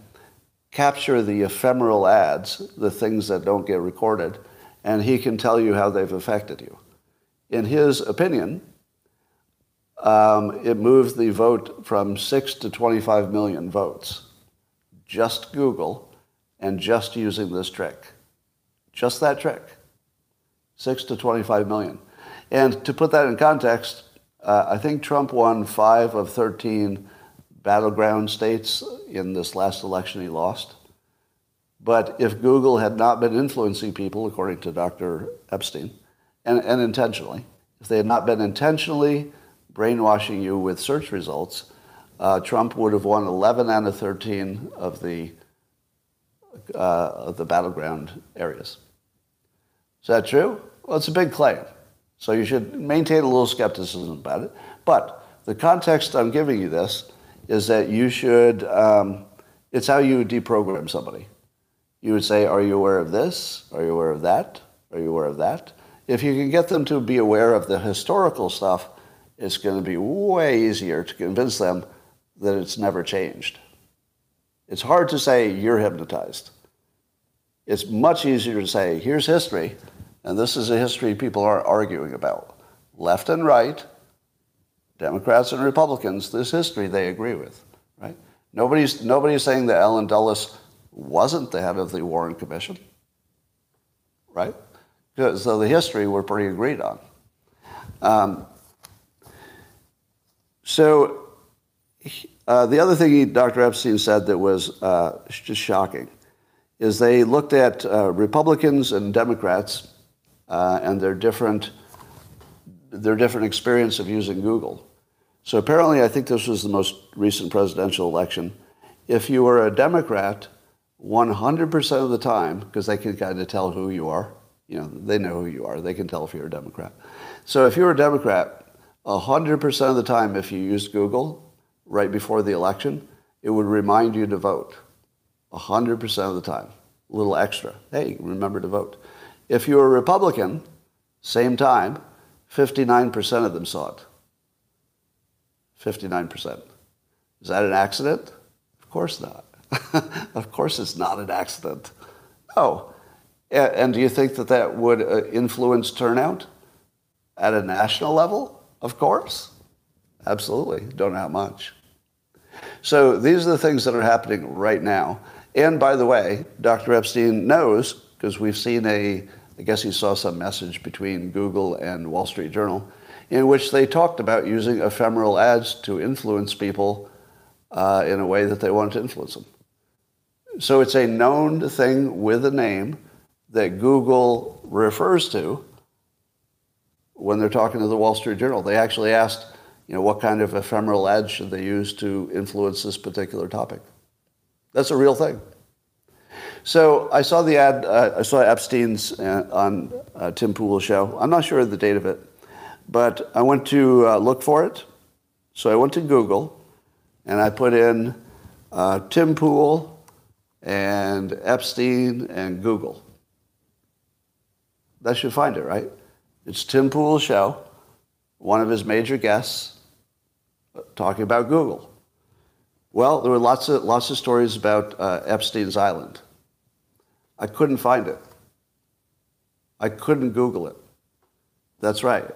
capture the ephemeral ads, the things that don't get recorded, and he can tell you how they've affected you. In his opinion, um, it moved the vote from 6 to 25 million votes just Google and just using this trick. Just that trick. 6 to 25 million. And to put that in context, uh, I think Trump won 5 of 13 battleground states in this last election he lost. But if Google had not been influencing people, according to Dr. Epstein, and, and intentionally, if they had not been intentionally brainwashing you with search results, uh, Trump would have won 11 out of 13 of the, uh, of the battleground areas. Is that true? Well, it's a big claim. So you should maintain a little skepticism about it. But the context I'm giving you this is that you should, um, it's how you deprogram somebody. You would say, Are you aware of this? Are you aware of that? Are you aware of that? If you can get them to be aware of the historical stuff, it's going to be way easier to convince them that it's never changed. It's hard to say you're hypnotized. It's much easier to say, here's history, and this is a history people are arguing about. Left and right, Democrats and Republicans, this history they agree with, right? Nobody's, nobody's saying that Allen Dulles wasn't the head of the Warren Commission, right? So the history we're pretty agreed on. Um, so uh, the other thing he, Dr. Epstein said that was uh, just shocking is they looked at uh, Republicans and Democrats uh, and their different their different experience of using Google. So apparently, I think this was the most recent presidential election. If you were a Democrat, 100% of the time, because they can kind of tell who you are, you know, they know who you are. They can tell if you're a Democrat. So if you're a Democrat, 100% of the time, if you used Google right before the election, it would remind you to vote. 100% of the time. A little extra. Hey, remember to vote. If you were a Republican, same time, 59% of them saw it. 59%. Is that an accident? Of course not. of course it's not an accident. No. And do you think that that would uh, influence turnout at a national level? Of course. Absolutely. Don't know how much. So these are the things that are happening right now. And by the way, Dr. Epstein knows, because we've seen a, I guess he saw some message between Google and Wall Street Journal, in which they talked about using ephemeral ads to influence people uh, in a way that they wanted to influence them. So it's a known thing with a name that Google refers to when they're talking to the Wall Street Journal. They actually asked, you know, what kind of ephemeral ads should they use to influence this particular topic. That's a real thing. So I saw the ad, uh, I saw Epstein's uh, on uh, Tim Pool's show. I'm not sure of the date of it, but I went to uh, look for it. So I went to Google and I put in uh, Tim Pool and Epstein and Google. That should find it, right? It's Tim Pool's show, one of his major guests, talking about Google. Well, there were lots of, lots of stories about uh, Epstein's Island. I couldn't find it. I couldn't Google it. That's right.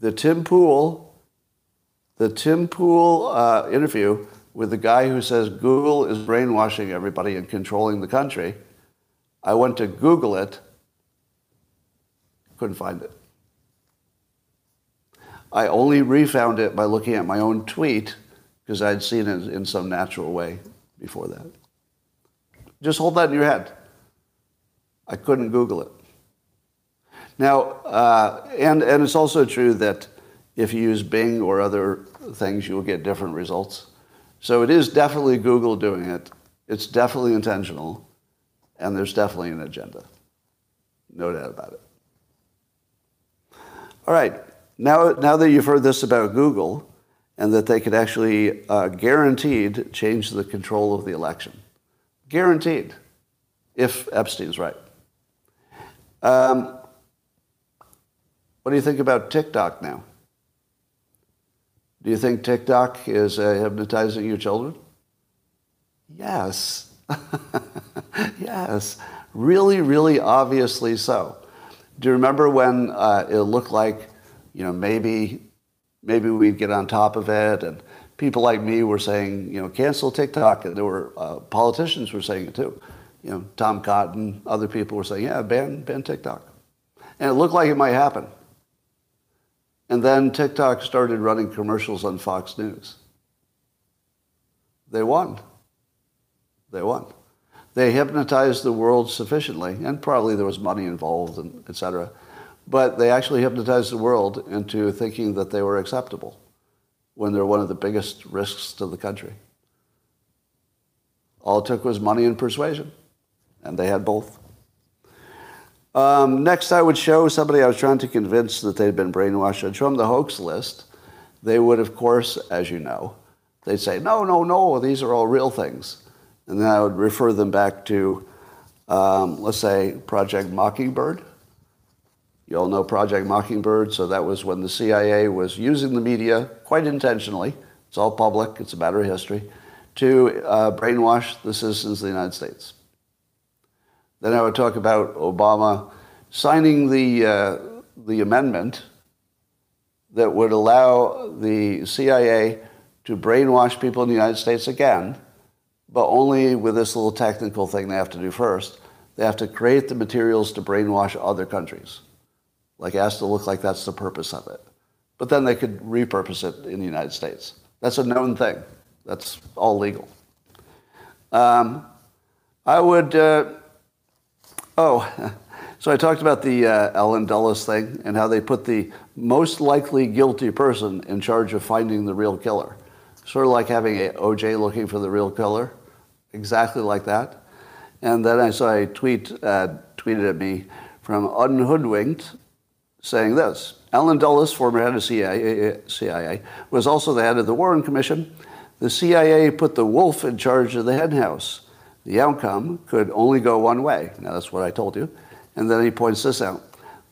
The Tim Pool, the Tim Pool uh, interview with the guy who says Google is brainwashing everybody and controlling the country. I went to Google it, couldn't find it. I only refound it by looking at my own tweet because I'd seen it in some natural way before that. Just hold that in your head. I couldn't Google it. Now, uh, and, and it's also true that if you use Bing or other things, you'll get different results. So it is definitely Google doing it. It's definitely intentional. And there's definitely an agenda. No doubt about it. All right. Now, now that you've heard this about Google, and that they could actually uh, guaranteed change the control of the election. Guaranteed, if Epstein's right. Um, what do you think about TikTok now? Do you think TikTok is uh, hypnotizing your children? Yes. yes. Really, really obviously so. Do you remember when uh, it looked like, you know, maybe maybe we'd get on top of it. And people like me were saying, you know, cancel TikTok. And there were uh, politicians were saying it too. You know, Tom Cotton, other people were saying, yeah, ban, ban TikTok. And it looked like it might happen. And then TikTok started running commercials on Fox News. They won. They won. They hypnotized the world sufficiently, and probably there was money involved, and et cetera, but they actually hypnotized the world into thinking that they were acceptable when they're one of the biggest risks to the country. All it took was money and persuasion, and they had both. Um, next, I would show somebody I was trying to convince that they'd been brainwashed. I'd show them the hoax list. They would, of course, as you know, they'd say, no, no, no, these are all real things. And then I would refer them back to, um, let's say, Project Mockingbird you all know Project Mockingbird, so that was when the CIA was using the media quite intentionally. It's all public, it's a matter of history, to uh, brainwash the citizens of the United States. Then I would talk about Obama signing the, uh, the amendment that would allow the CIA to brainwash people in the United States again, but only with this little technical thing they have to do first. They have to create the materials to brainwash other countries. Like it has to look like that's the purpose of it. But then they could repurpose it in the United States. That's a known thing. That's all legal. Um, I would, uh, oh, so I talked about the uh, Allen Dulles thing and how they put the most likely guilty person in charge of finding the real killer. Sort of like having a OJ looking for the real killer, exactly like that. And then I saw a tweet uh, tweeted at me from Unhoodwinked saying this. Allen Dulles, former head of CIA, CIA, was also the head of the Warren Commission. The CIA put the wolf in charge of the henhouse. The outcome could only go one way. Now, that's what I told you. And then he points this out.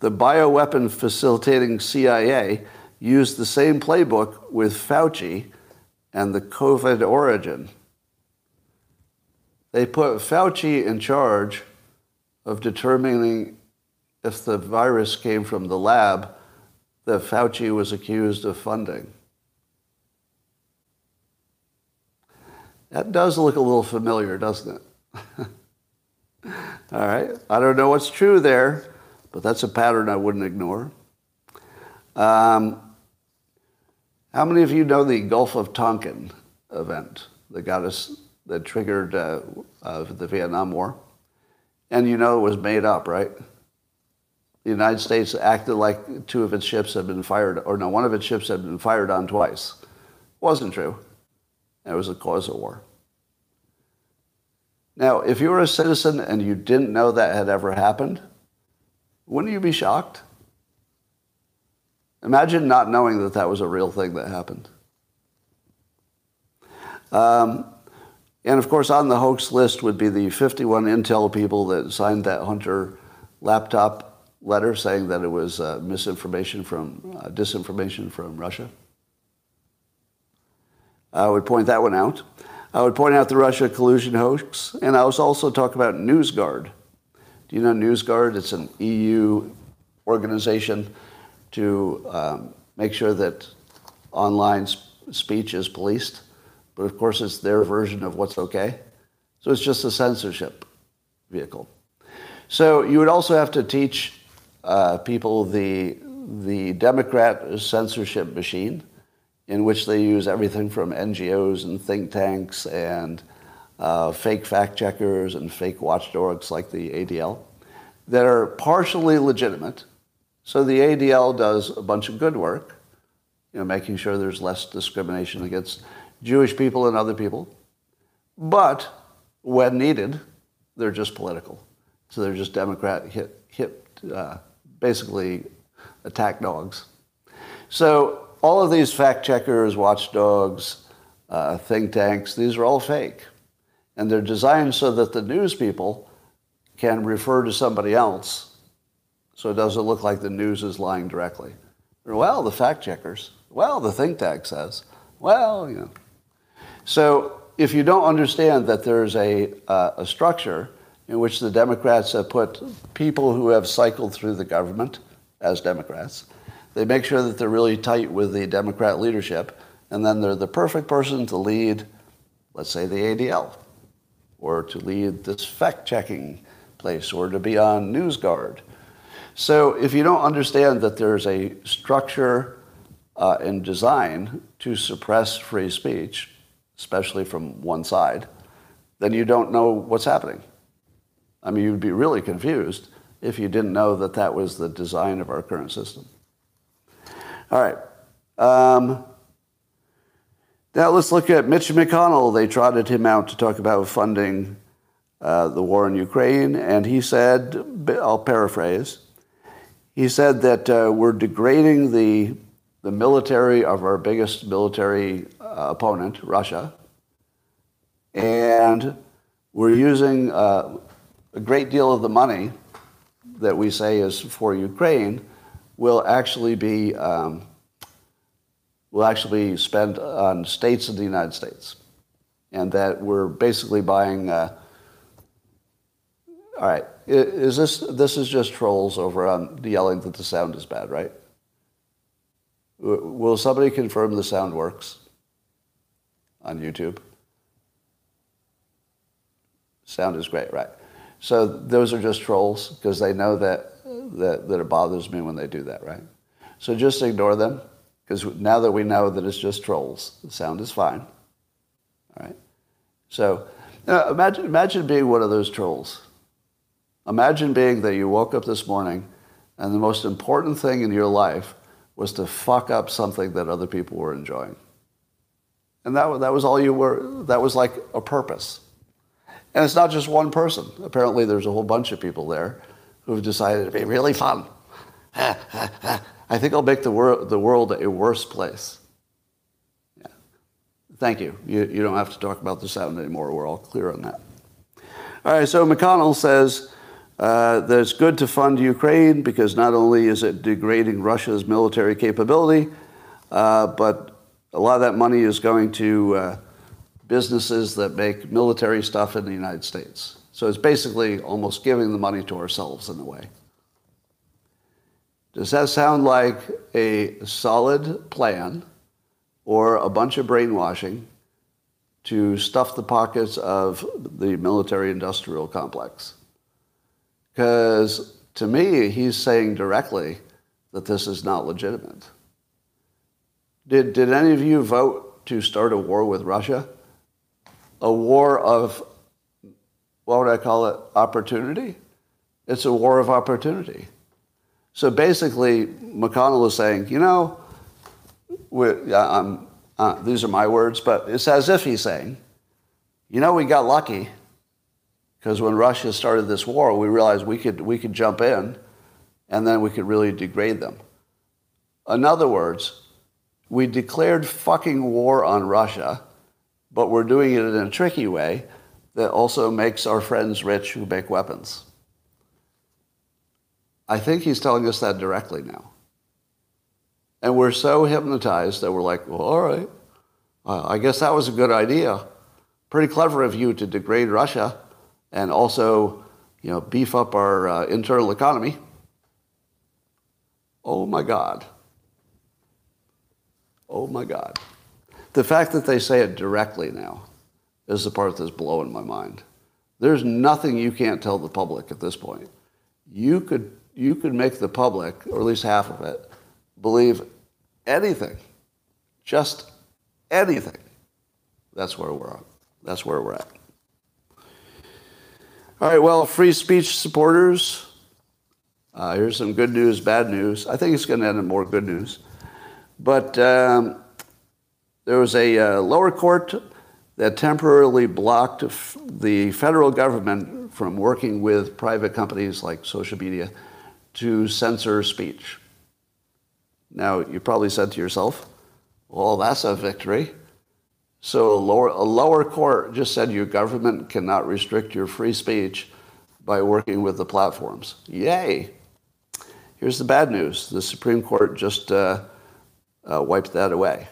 The bioweapon facilitating CIA used the same playbook with Fauci and the COVID origin. They put Fauci in charge of determining if the virus came from the lab that Fauci was accused of funding. That does look a little familiar, doesn't it? All right. I don't know what's true there, but that's a pattern I wouldn't ignore. Um, how many of you know the Gulf of Tonkin event that got us, that triggered uh, uh, the Vietnam War? And you know it was made up, right? the United States acted like two of its ships had been fired, or no, one of its ships had been fired on twice. Wasn't true. It was a cause of war. Now, if you were a citizen and you didn't know that had ever happened, wouldn't you be shocked? Imagine not knowing that that was a real thing that happened. Um, and of course, on the hoax list would be the 51 Intel people that signed that Hunter laptop letter saying that it was uh, misinformation from, uh, disinformation from Russia. I would point that one out. I would point out the Russia collusion hoax, and I was also talk about NewsGuard. Do you know NewsGuard? It's an EU organization to um, make sure that online sp- speech is policed, but of course it's their version of what's okay. So it's just a censorship vehicle. So you would also have to teach uh, people the, the Democrat censorship machine, in which they use everything from NGOs and think tanks and uh, fake fact checkers and fake watchdogs like the ADL that are partially legitimate. So the ADL does a bunch of good work, you know, making sure there's less discrimination against Jewish people and other people. But when needed, they're just political. So they're just Democrat hit, hit uh, basically attack dogs. So all of these fact checkers, watchdogs, uh, think tanks, these are all fake. And they're designed so that the news people can refer to somebody else so it doesn't look like the news is lying directly. Well, the fact checkers. Well, the think tank says. Well, you know. So if you don't understand that there's a, uh, a structure in which the Democrats have put people who have cycled through the government as Democrats. They make sure that they're really tight with the Democrat leadership, and then they're the perfect person to lead, let's say, the ADL, or to lead this fact checking place, or to be on NewsGuard. So if you don't understand that there's a structure uh, and design to suppress free speech, especially from one side, then you don't know what's happening. I mean, you'd be really confused if you didn't know that that was the design of our current system. All right. Um, now let's look at Mitch McConnell. They trotted him out to talk about funding uh, the war in Ukraine, and he said, I'll paraphrase, he said that uh, we're degrading the, the military of our biggest military opponent, Russia, and we're using uh, a great deal of the money that we say is for Ukraine will actually be um, will actually be spent on states of the United States, and that we're basically buying. Uh, all right, is this this is just trolls over on yelling that the sound is bad, right? Will somebody confirm the sound works on YouTube? Sound is great, right? So those are just trolls because they know that, that that it bothers me when they do that, right? So just ignore them because now that we know that it's just trolls, the sound is fine. All right. So uh, imagine imagine being one of those trolls. Imagine being that you woke up this morning and the most important thing in your life was to fuck up something that other people were enjoying. And that, that was all you were, that was like a purpose. And it's not just one person. Apparently, there's a whole bunch of people there who've decided to be really fun. I think I'll make the, wor- the world a worse place. Yeah. Thank you. you. You don't have to talk about the sound anymore. We're all clear on that. All right, so McConnell says uh, that it's good to fund Ukraine because not only is it degrading Russia's military capability, uh, but a lot of that money is going to uh, businesses that make military stuff in the United States. So it's basically almost giving the money to ourselves in a way. Does that sound like a solid plan or a bunch of brainwashing to stuff the pockets of the military industrial complex? Because to me, he's saying directly that this is not legitimate. Did, did any of you vote to start a war with Russia? A war of, what would I call it, opportunity? It's a war of opportunity. So basically, McConnell is saying, you know, uh, these are my words, but it's as if he's saying, you know, we got lucky because when Russia started this war, we realized we could, we could jump in and then we could really degrade them. In other words, we declared fucking war on Russia, but we're doing it in a tricky way that also makes our friends rich who make weapons. I think he's telling us that directly now. And we're so hypnotized that we're like, well, all right, uh, I guess that was a good idea. Pretty clever of you to degrade Russia and also, you know, beef up our uh, internal economy. Oh my God. Oh my God. The fact that they say it directly now is the part that's blowing my mind. There's nothing you can't tell the public at this point. You could, you could make the public, or at least half of it, believe anything, just anything. That's where we're at. That's where we're at. All right, well, free speech supporters, uh, here's some good news, bad news. I think it's going to end in more good news. But um, there was a uh, lower court that temporarily blocked the federal government from working with private companies like social media to censor speech. Now, you probably said to yourself, well, that's a victory. So a lower, a lower court just said your government cannot restrict your free speech by working with the platforms. Yay. Here's the bad news. The Supreme Court just uh, uh, wiped that away.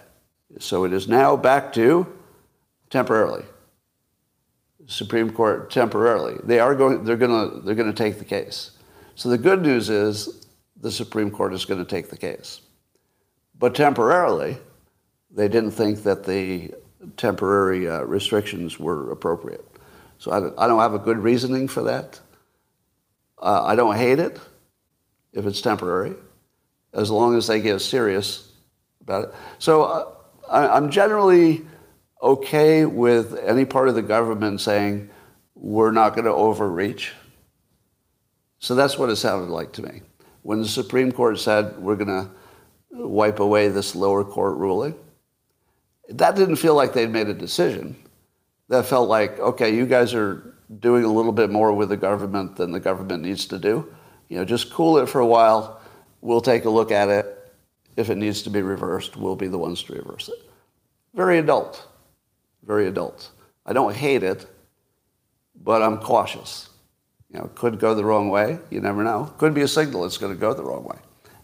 So it is now back to temporarily. Supreme Court temporarily. They are going, they're going to, they're going to take the case. So the good news is the Supreme Court is going to take the case. But temporarily, they didn't think that the temporary uh, restrictions were appropriate. So I don't, I don't have a good reasoning for that. Uh, I don't hate it if it's temporary, as long as they get serious about it. So uh, I, I'm generally okay with any part of the government saying we're not going to overreach. So that's what it sounded like to me. When the Supreme Court said we're going to wipe away this lower court ruling, that didn't feel like they'd made a decision. That felt like, okay, you guys are doing a little bit more with the government than the government needs to do. You know, just cool it for a while. We'll take a look at it. If it needs to be reversed, we'll be the ones to reverse it. Very adult. Very adult. I don't hate it, but I'm cautious. You know, it could go the wrong way. You never know. Could be a signal it's going to go the wrong way.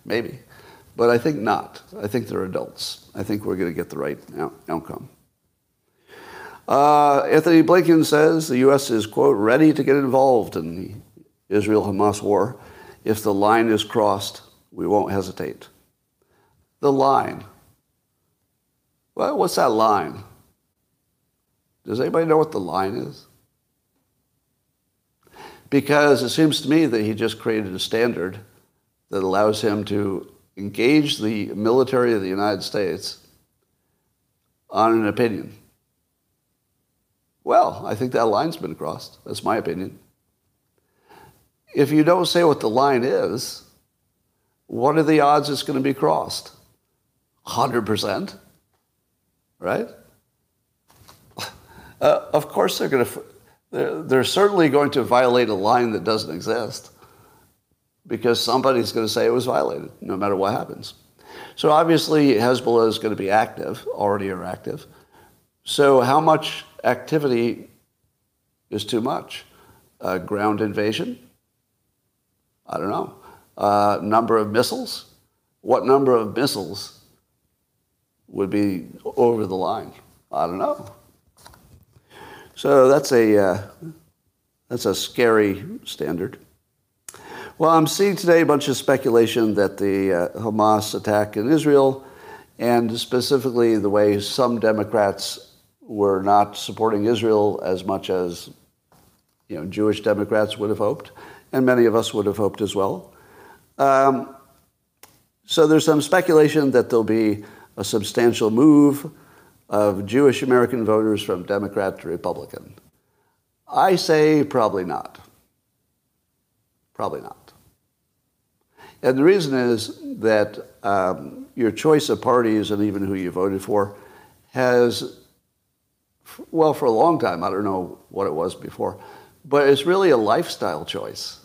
Maybe. But I think not. I think they're adults. I think we're going to get the right outcome. Uh, Antony Blinken says the U.S. is, quote, ready to get involved in the Israel Hamas war. If the line is crossed, we won't hesitate. The line. Well, what's that line? Does anybody know what the line is? Because it seems to me that he just created a standard that allows him to engage the military of the United States on an opinion. Well, I think that line's been crossed. That's my opinion. If you don't say what the line is, what are the odds it's going to be crossed? 100%. Right? Uh, of course, they're going to, they're, they're certainly going to violate a line that doesn't exist because somebody's going to say it was violated, no matter what happens. So obviously, Hezbollah is going to be active, already are active. So, how much activity is too much? Uh, ground invasion? I don't know. Uh, number of missiles? What number of missiles would be over the line? I don't know. So that's a uh, that's a scary standard. Well, I'm seeing today a bunch of speculation that the uh, Hamas attack in Israel, and specifically the way some Democrats were not supporting Israel as much as you know Jewish Democrats would have hoped, and many of us would have hoped as well. Um, so there's some speculation that there'll be a substantial move of Jewish American voters from Democrat to Republican. I say probably not. Probably not. And the reason is that um, your choice of parties and even who you voted for has, well, for a long time, I don't know what it was before, but it's really a lifestyle choice.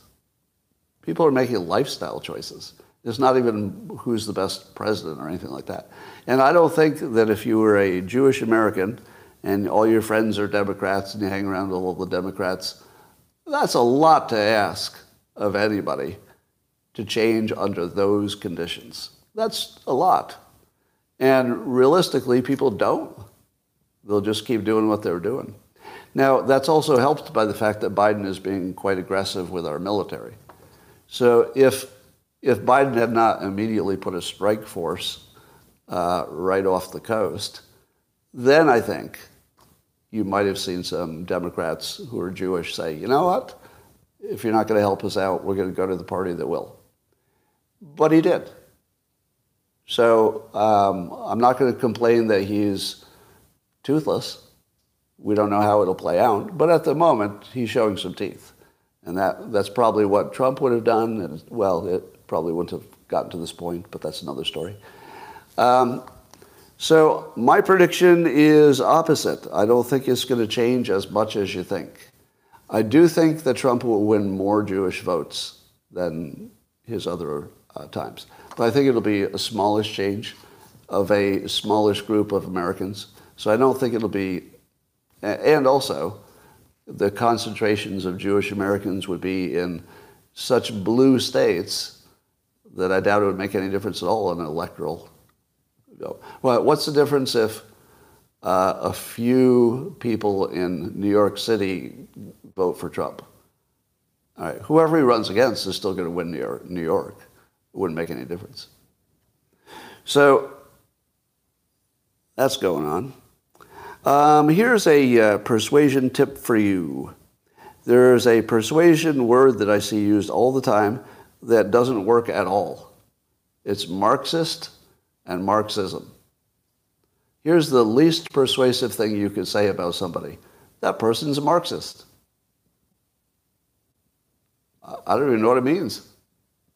People are making lifestyle choices. It's not even who's the best president or anything like that. And I don't think that if you were a Jewish American and all your friends are Democrats and you hang around with all the Democrats, that's a lot to ask of anybody to change under those conditions. That's a lot. And realistically, people don't. They'll just keep doing what they're doing. Now, that's also helped by the fact that Biden is being quite aggressive with our military. So if, if Biden had not immediately put a strike force uh, right off the coast, then I think you might have seen some Democrats who are Jewish say, you know what? If you're not going to help us out, we're going to go to the party that will. But he did. So um, I'm not going to complain that he's toothless. We don't know how it'll play out. But at the moment, he's showing some teeth. And that, that's probably what Trump would have done. And, well, it probably wouldn't have gotten to this point, but that's another story. Um, so my prediction is opposite. I don't think it's going to change as much as you think. I do think that Trump will win more Jewish votes than his other uh, times. But I think it'll be a smallish change of a smallish group of Americans. So I don't think it'll be, and also the concentrations of Jewish Americans would be in such blue states that I doubt it would make any difference at all in an electoral. Well, what's the difference if uh, a few people in New York City vote for Trump? All right, whoever he runs against is still going to win New York. New York. It wouldn't make any difference. So that's going on. Um, here's a uh, persuasion tip for you. There's a persuasion word that I see used all the time that doesn't work at all. It's Marxist and Marxism. Here's the least persuasive thing you could say about somebody that person's a Marxist. I don't even know what it means.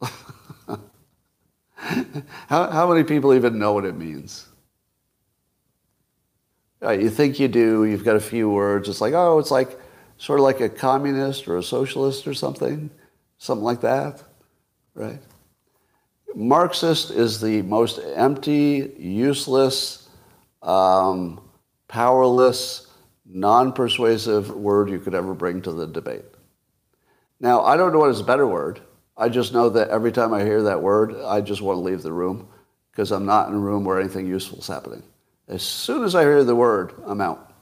how, how many people even know what it means? You think you do, you've got a few words. It's like, oh, it's like sort of like a communist or a socialist or something, something like that, right? Marxist is the most empty, useless, um, powerless, non persuasive word you could ever bring to the debate. Now, I don't know what is a better word. I just know that every time I hear that word, I just want to leave the room because I'm not in a room where anything useful is happening. As soon as I hear the word, I'm out.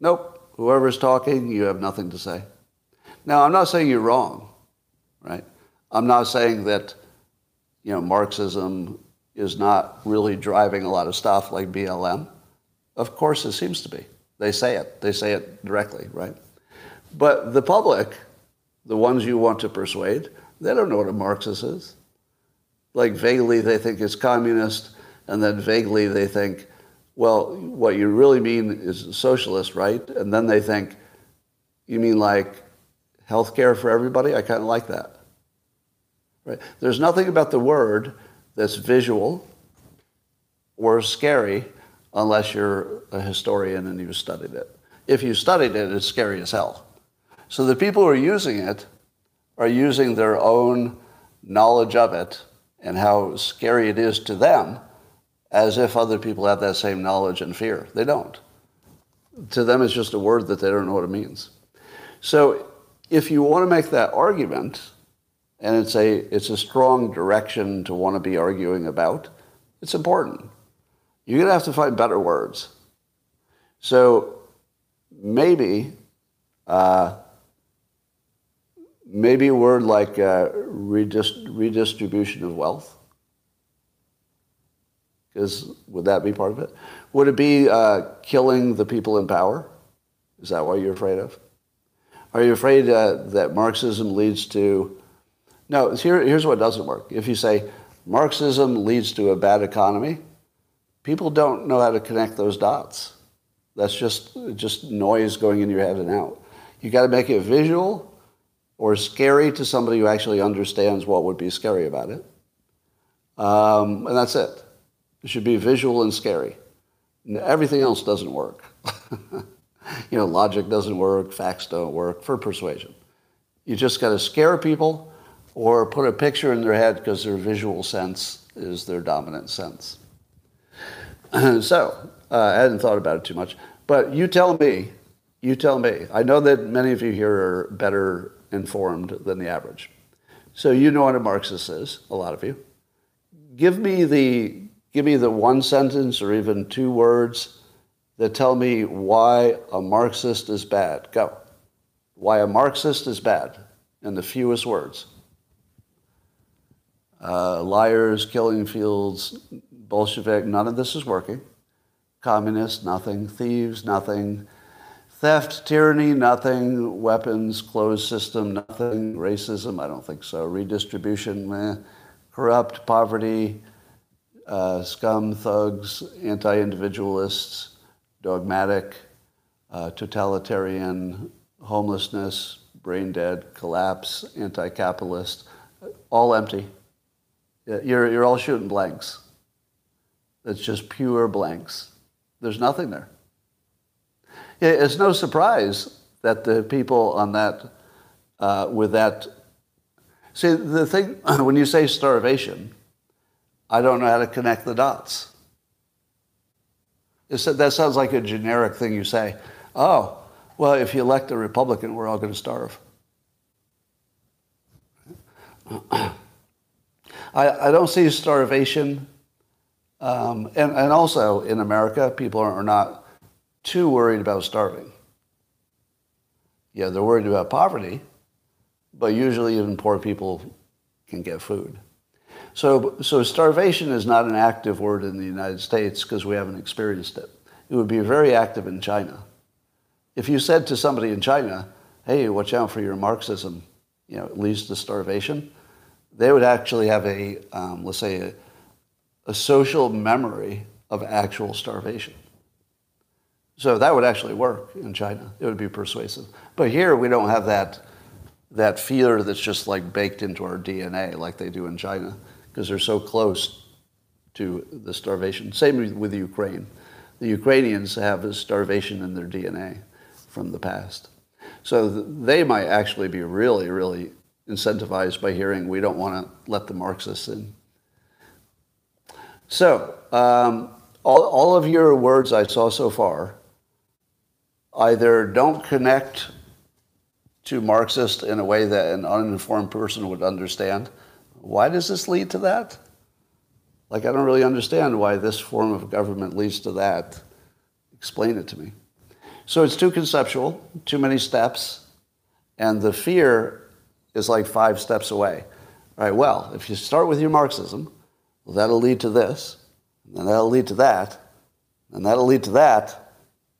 Nope, whoever's talking, you have nothing to say. Now, I'm not saying you're wrong, right? I'm not saying that, you know, Marxism is not really driving a lot of stuff like BLM? Of course it seems to be. They say it. They say it directly, right? But the public, the ones you want to persuade, they don't know what a Marxist is. Like vaguely they think it's communist, and then vaguely they think, well, what you really mean is socialist, right? And then they think, you mean like health care for everybody? I kind of like that. Right? There's nothing about the word that's visual or scary unless you're a historian and you've studied it. If you studied it, it's scary as hell. So the people who are using it are using their own knowledge of it and how scary it is to them as if other people have that same knowledge and fear. They don't. To them, it's just a word that they don't know what it means. So if you want to make that argument, and it's a, it's a strong direction to want to be arguing about, it's important. You're to have to find better words. So maybe, uh, maybe a word like uh, redist- redistribution of wealth. Because would that be part of it? Would it be uh, killing the people in power? Is that what you're afraid of? Are you afraid uh, that Marxism leads to? No. Here, here's what doesn't work. If you say Marxism leads to a bad economy, people don't know how to connect those dots. That's just just noise going in your head and out. You got to make it visual or scary to somebody who actually understands what would be scary about it, um, and that's it. It should be visual and scary. Everything else doesn't work. you know, logic doesn't work, facts don't work for persuasion. You just got to scare people or put a picture in their head because their visual sense is their dominant sense. so, uh, I hadn't thought about it too much. But you tell me, you tell me. I know that many of you here are better informed than the average. So you know what a Marxist is, a lot of you. Give me the Give me the one sentence or even two words that tell me why a Marxist is bad. Go. Why a Marxist is bad in the fewest words. Uh, liars, killing fields, Bolshevik, none of this is working. Communists, nothing. Thieves, nothing. Theft, tyranny, nothing. Weapons, closed system, nothing. Racism, I don't think so. Redistribution, eh. corrupt, poverty, uh, scum, thugs, anti-individualists, dogmatic, uh, totalitarian, homelessness, brain dead, collapse, anti-capitalist, all empty. You're, you're all shooting blanks. It's just pure blanks. There's nothing there. It's no surprise that the people on that, uh, with that, see, the thing, when you say starvation, I don't know how to connect the dots. It's, that sounds like a generic thing you say. Oh, well, if you elect a Republican, we're all going to starve. I, I don't see starvation. Um, and, and also in America, people are not too worried about starving. Yeah, they're worried about poverty, but usually even poor people can get food. So, so starvation is not an active word in the United States because we haven't experienced it. It would be very active in China. If you said to somebody in China, hey, watch out for your Marxism, you know, it leads to starvation, they would actually have a, um, let's say, a, a social memory of actual starvation. So that would actually work in China. It would be persuasive. But here we don't have that, that fear that's just like baked into our DNA like they do in China because they're so close to the starvation. Same with Ukraine. The Ukrainians have starvation in their DNA from the past. So they might actually be really, really incentivized by hearing we don't want to let the Marxists in. So um, all, all of your words I saw so far either don't connect to Marxist in a way that an uninformed person would understand, why does this lead to that? Like, I don't really understand why this form of government leads to that. Explain it to me. So it's too conceptual, too many steps, and the fear is like five steps away. All right, well, if you start with your Marxism, Well, that'll lead to this, and that'll lead to that, and that'll lead to that,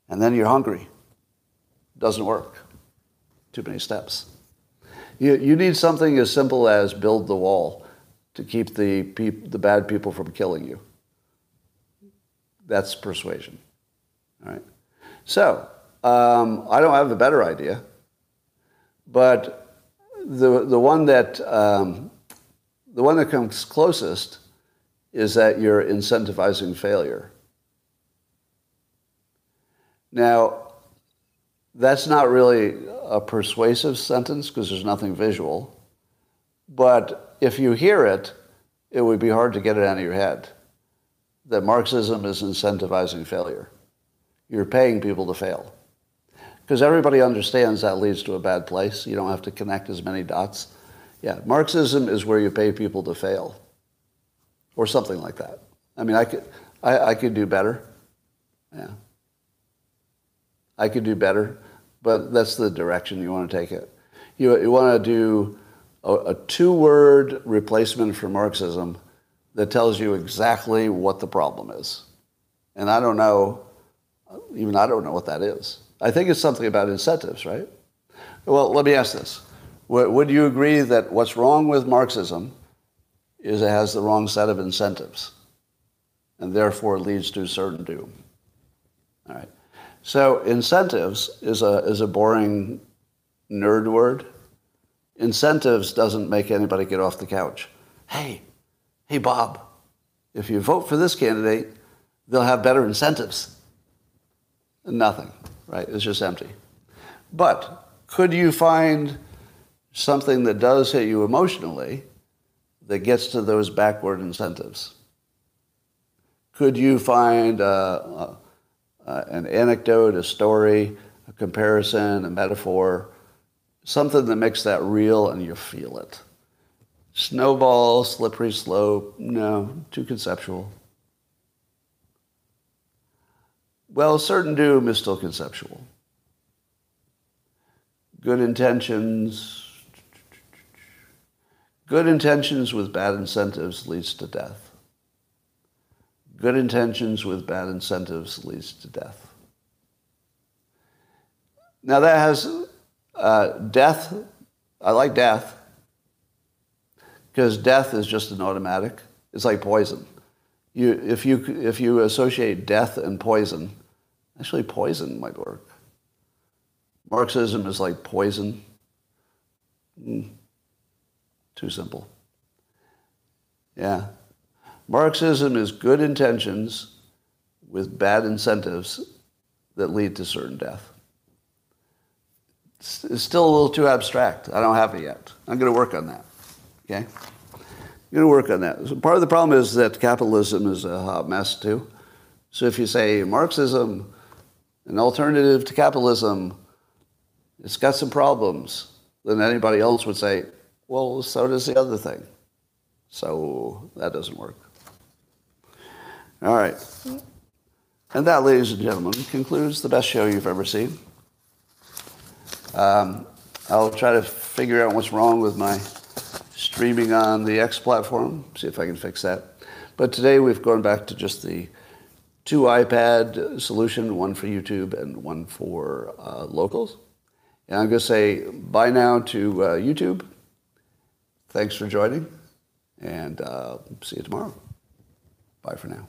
and then you're hungry. Doesn't work. Too many steps. You, you need something as simple as build the wall to keep the, peop, the bad people from killing you. That's persuasion. All right. So um, I don't have a better idea, but the the one that um, the one that comes closest is that you're incentivizing failure. Now, that's not really a persuasive sentence because there's nothing visual, but if you hear it, it would be hard to get it out of your head that Marxism is incentivizing failure. You're paying people to fail. Because everybody understands that leads to a bad place. You don't have to connect as many dots. Yeah, Marxism is where you pay people to fail, or something like that. I mean, I could, I, I could do better. Yeah. I could do better, but that's the direction you want to take it. You, you want to do a, a two word replacement for Marxism that tells you exactly what the problem is. And I don't know, even I don't know what that is. I think it's something about incentives, right? Well, let me ask this. Would you agree that what's wrong with Marxism is it has the wrong set of incentives and therefore leads to certain doom? All right. So incentives is a, is a boring nerd word. Incentives doesn't make anybody get off the couch. Hey, hey, Bob, if you vote for this candidate, they'll have better incentives. Nothing, right? It's just empty. But could you find something that does hit you emotionally that gets to those backward incentives? Could you find an anecdote, a story, a comparison, a metaphor something that makes that real and you feel it. Snowball, slippery slope, no, too conceptual. Well, certain doom is still conceptual. Good intentions, good intentions with bad incentives leads to death. Good intentions with bad incentives leads to death. Now that has uh, death, I like death because death is just an automatic. It's like poison. You, if, you, if you associate death and poison, actually poison might work. Marxism is like poison. Mm. Too simple. Yeah. Marxism is good intentions with bad incentives that lead to certain death it's still a little too abstract. I don't have it yet. I'm going to work on that. Okay? I'm going to work on that. So part of the problem is that capitalism is a hot mess too. So if you say Marxism, an alternative to capitalism, it's got some problems, then anybody else would say, well, so does the other thing. So that doesn't work. All right. And that, ladies and gentlemen, concludes the best show you've ever seen. Um, I'll try to figure out what's wrong with my streaming on the X platform, see if I can fix that. But today we've gone back to just the two iPad solution, one for YouTube and one for uh, locals. And I'm going to say bye now to uh, YouTube. Thanks for joining, and uh, see you tomorrow. Bye for now.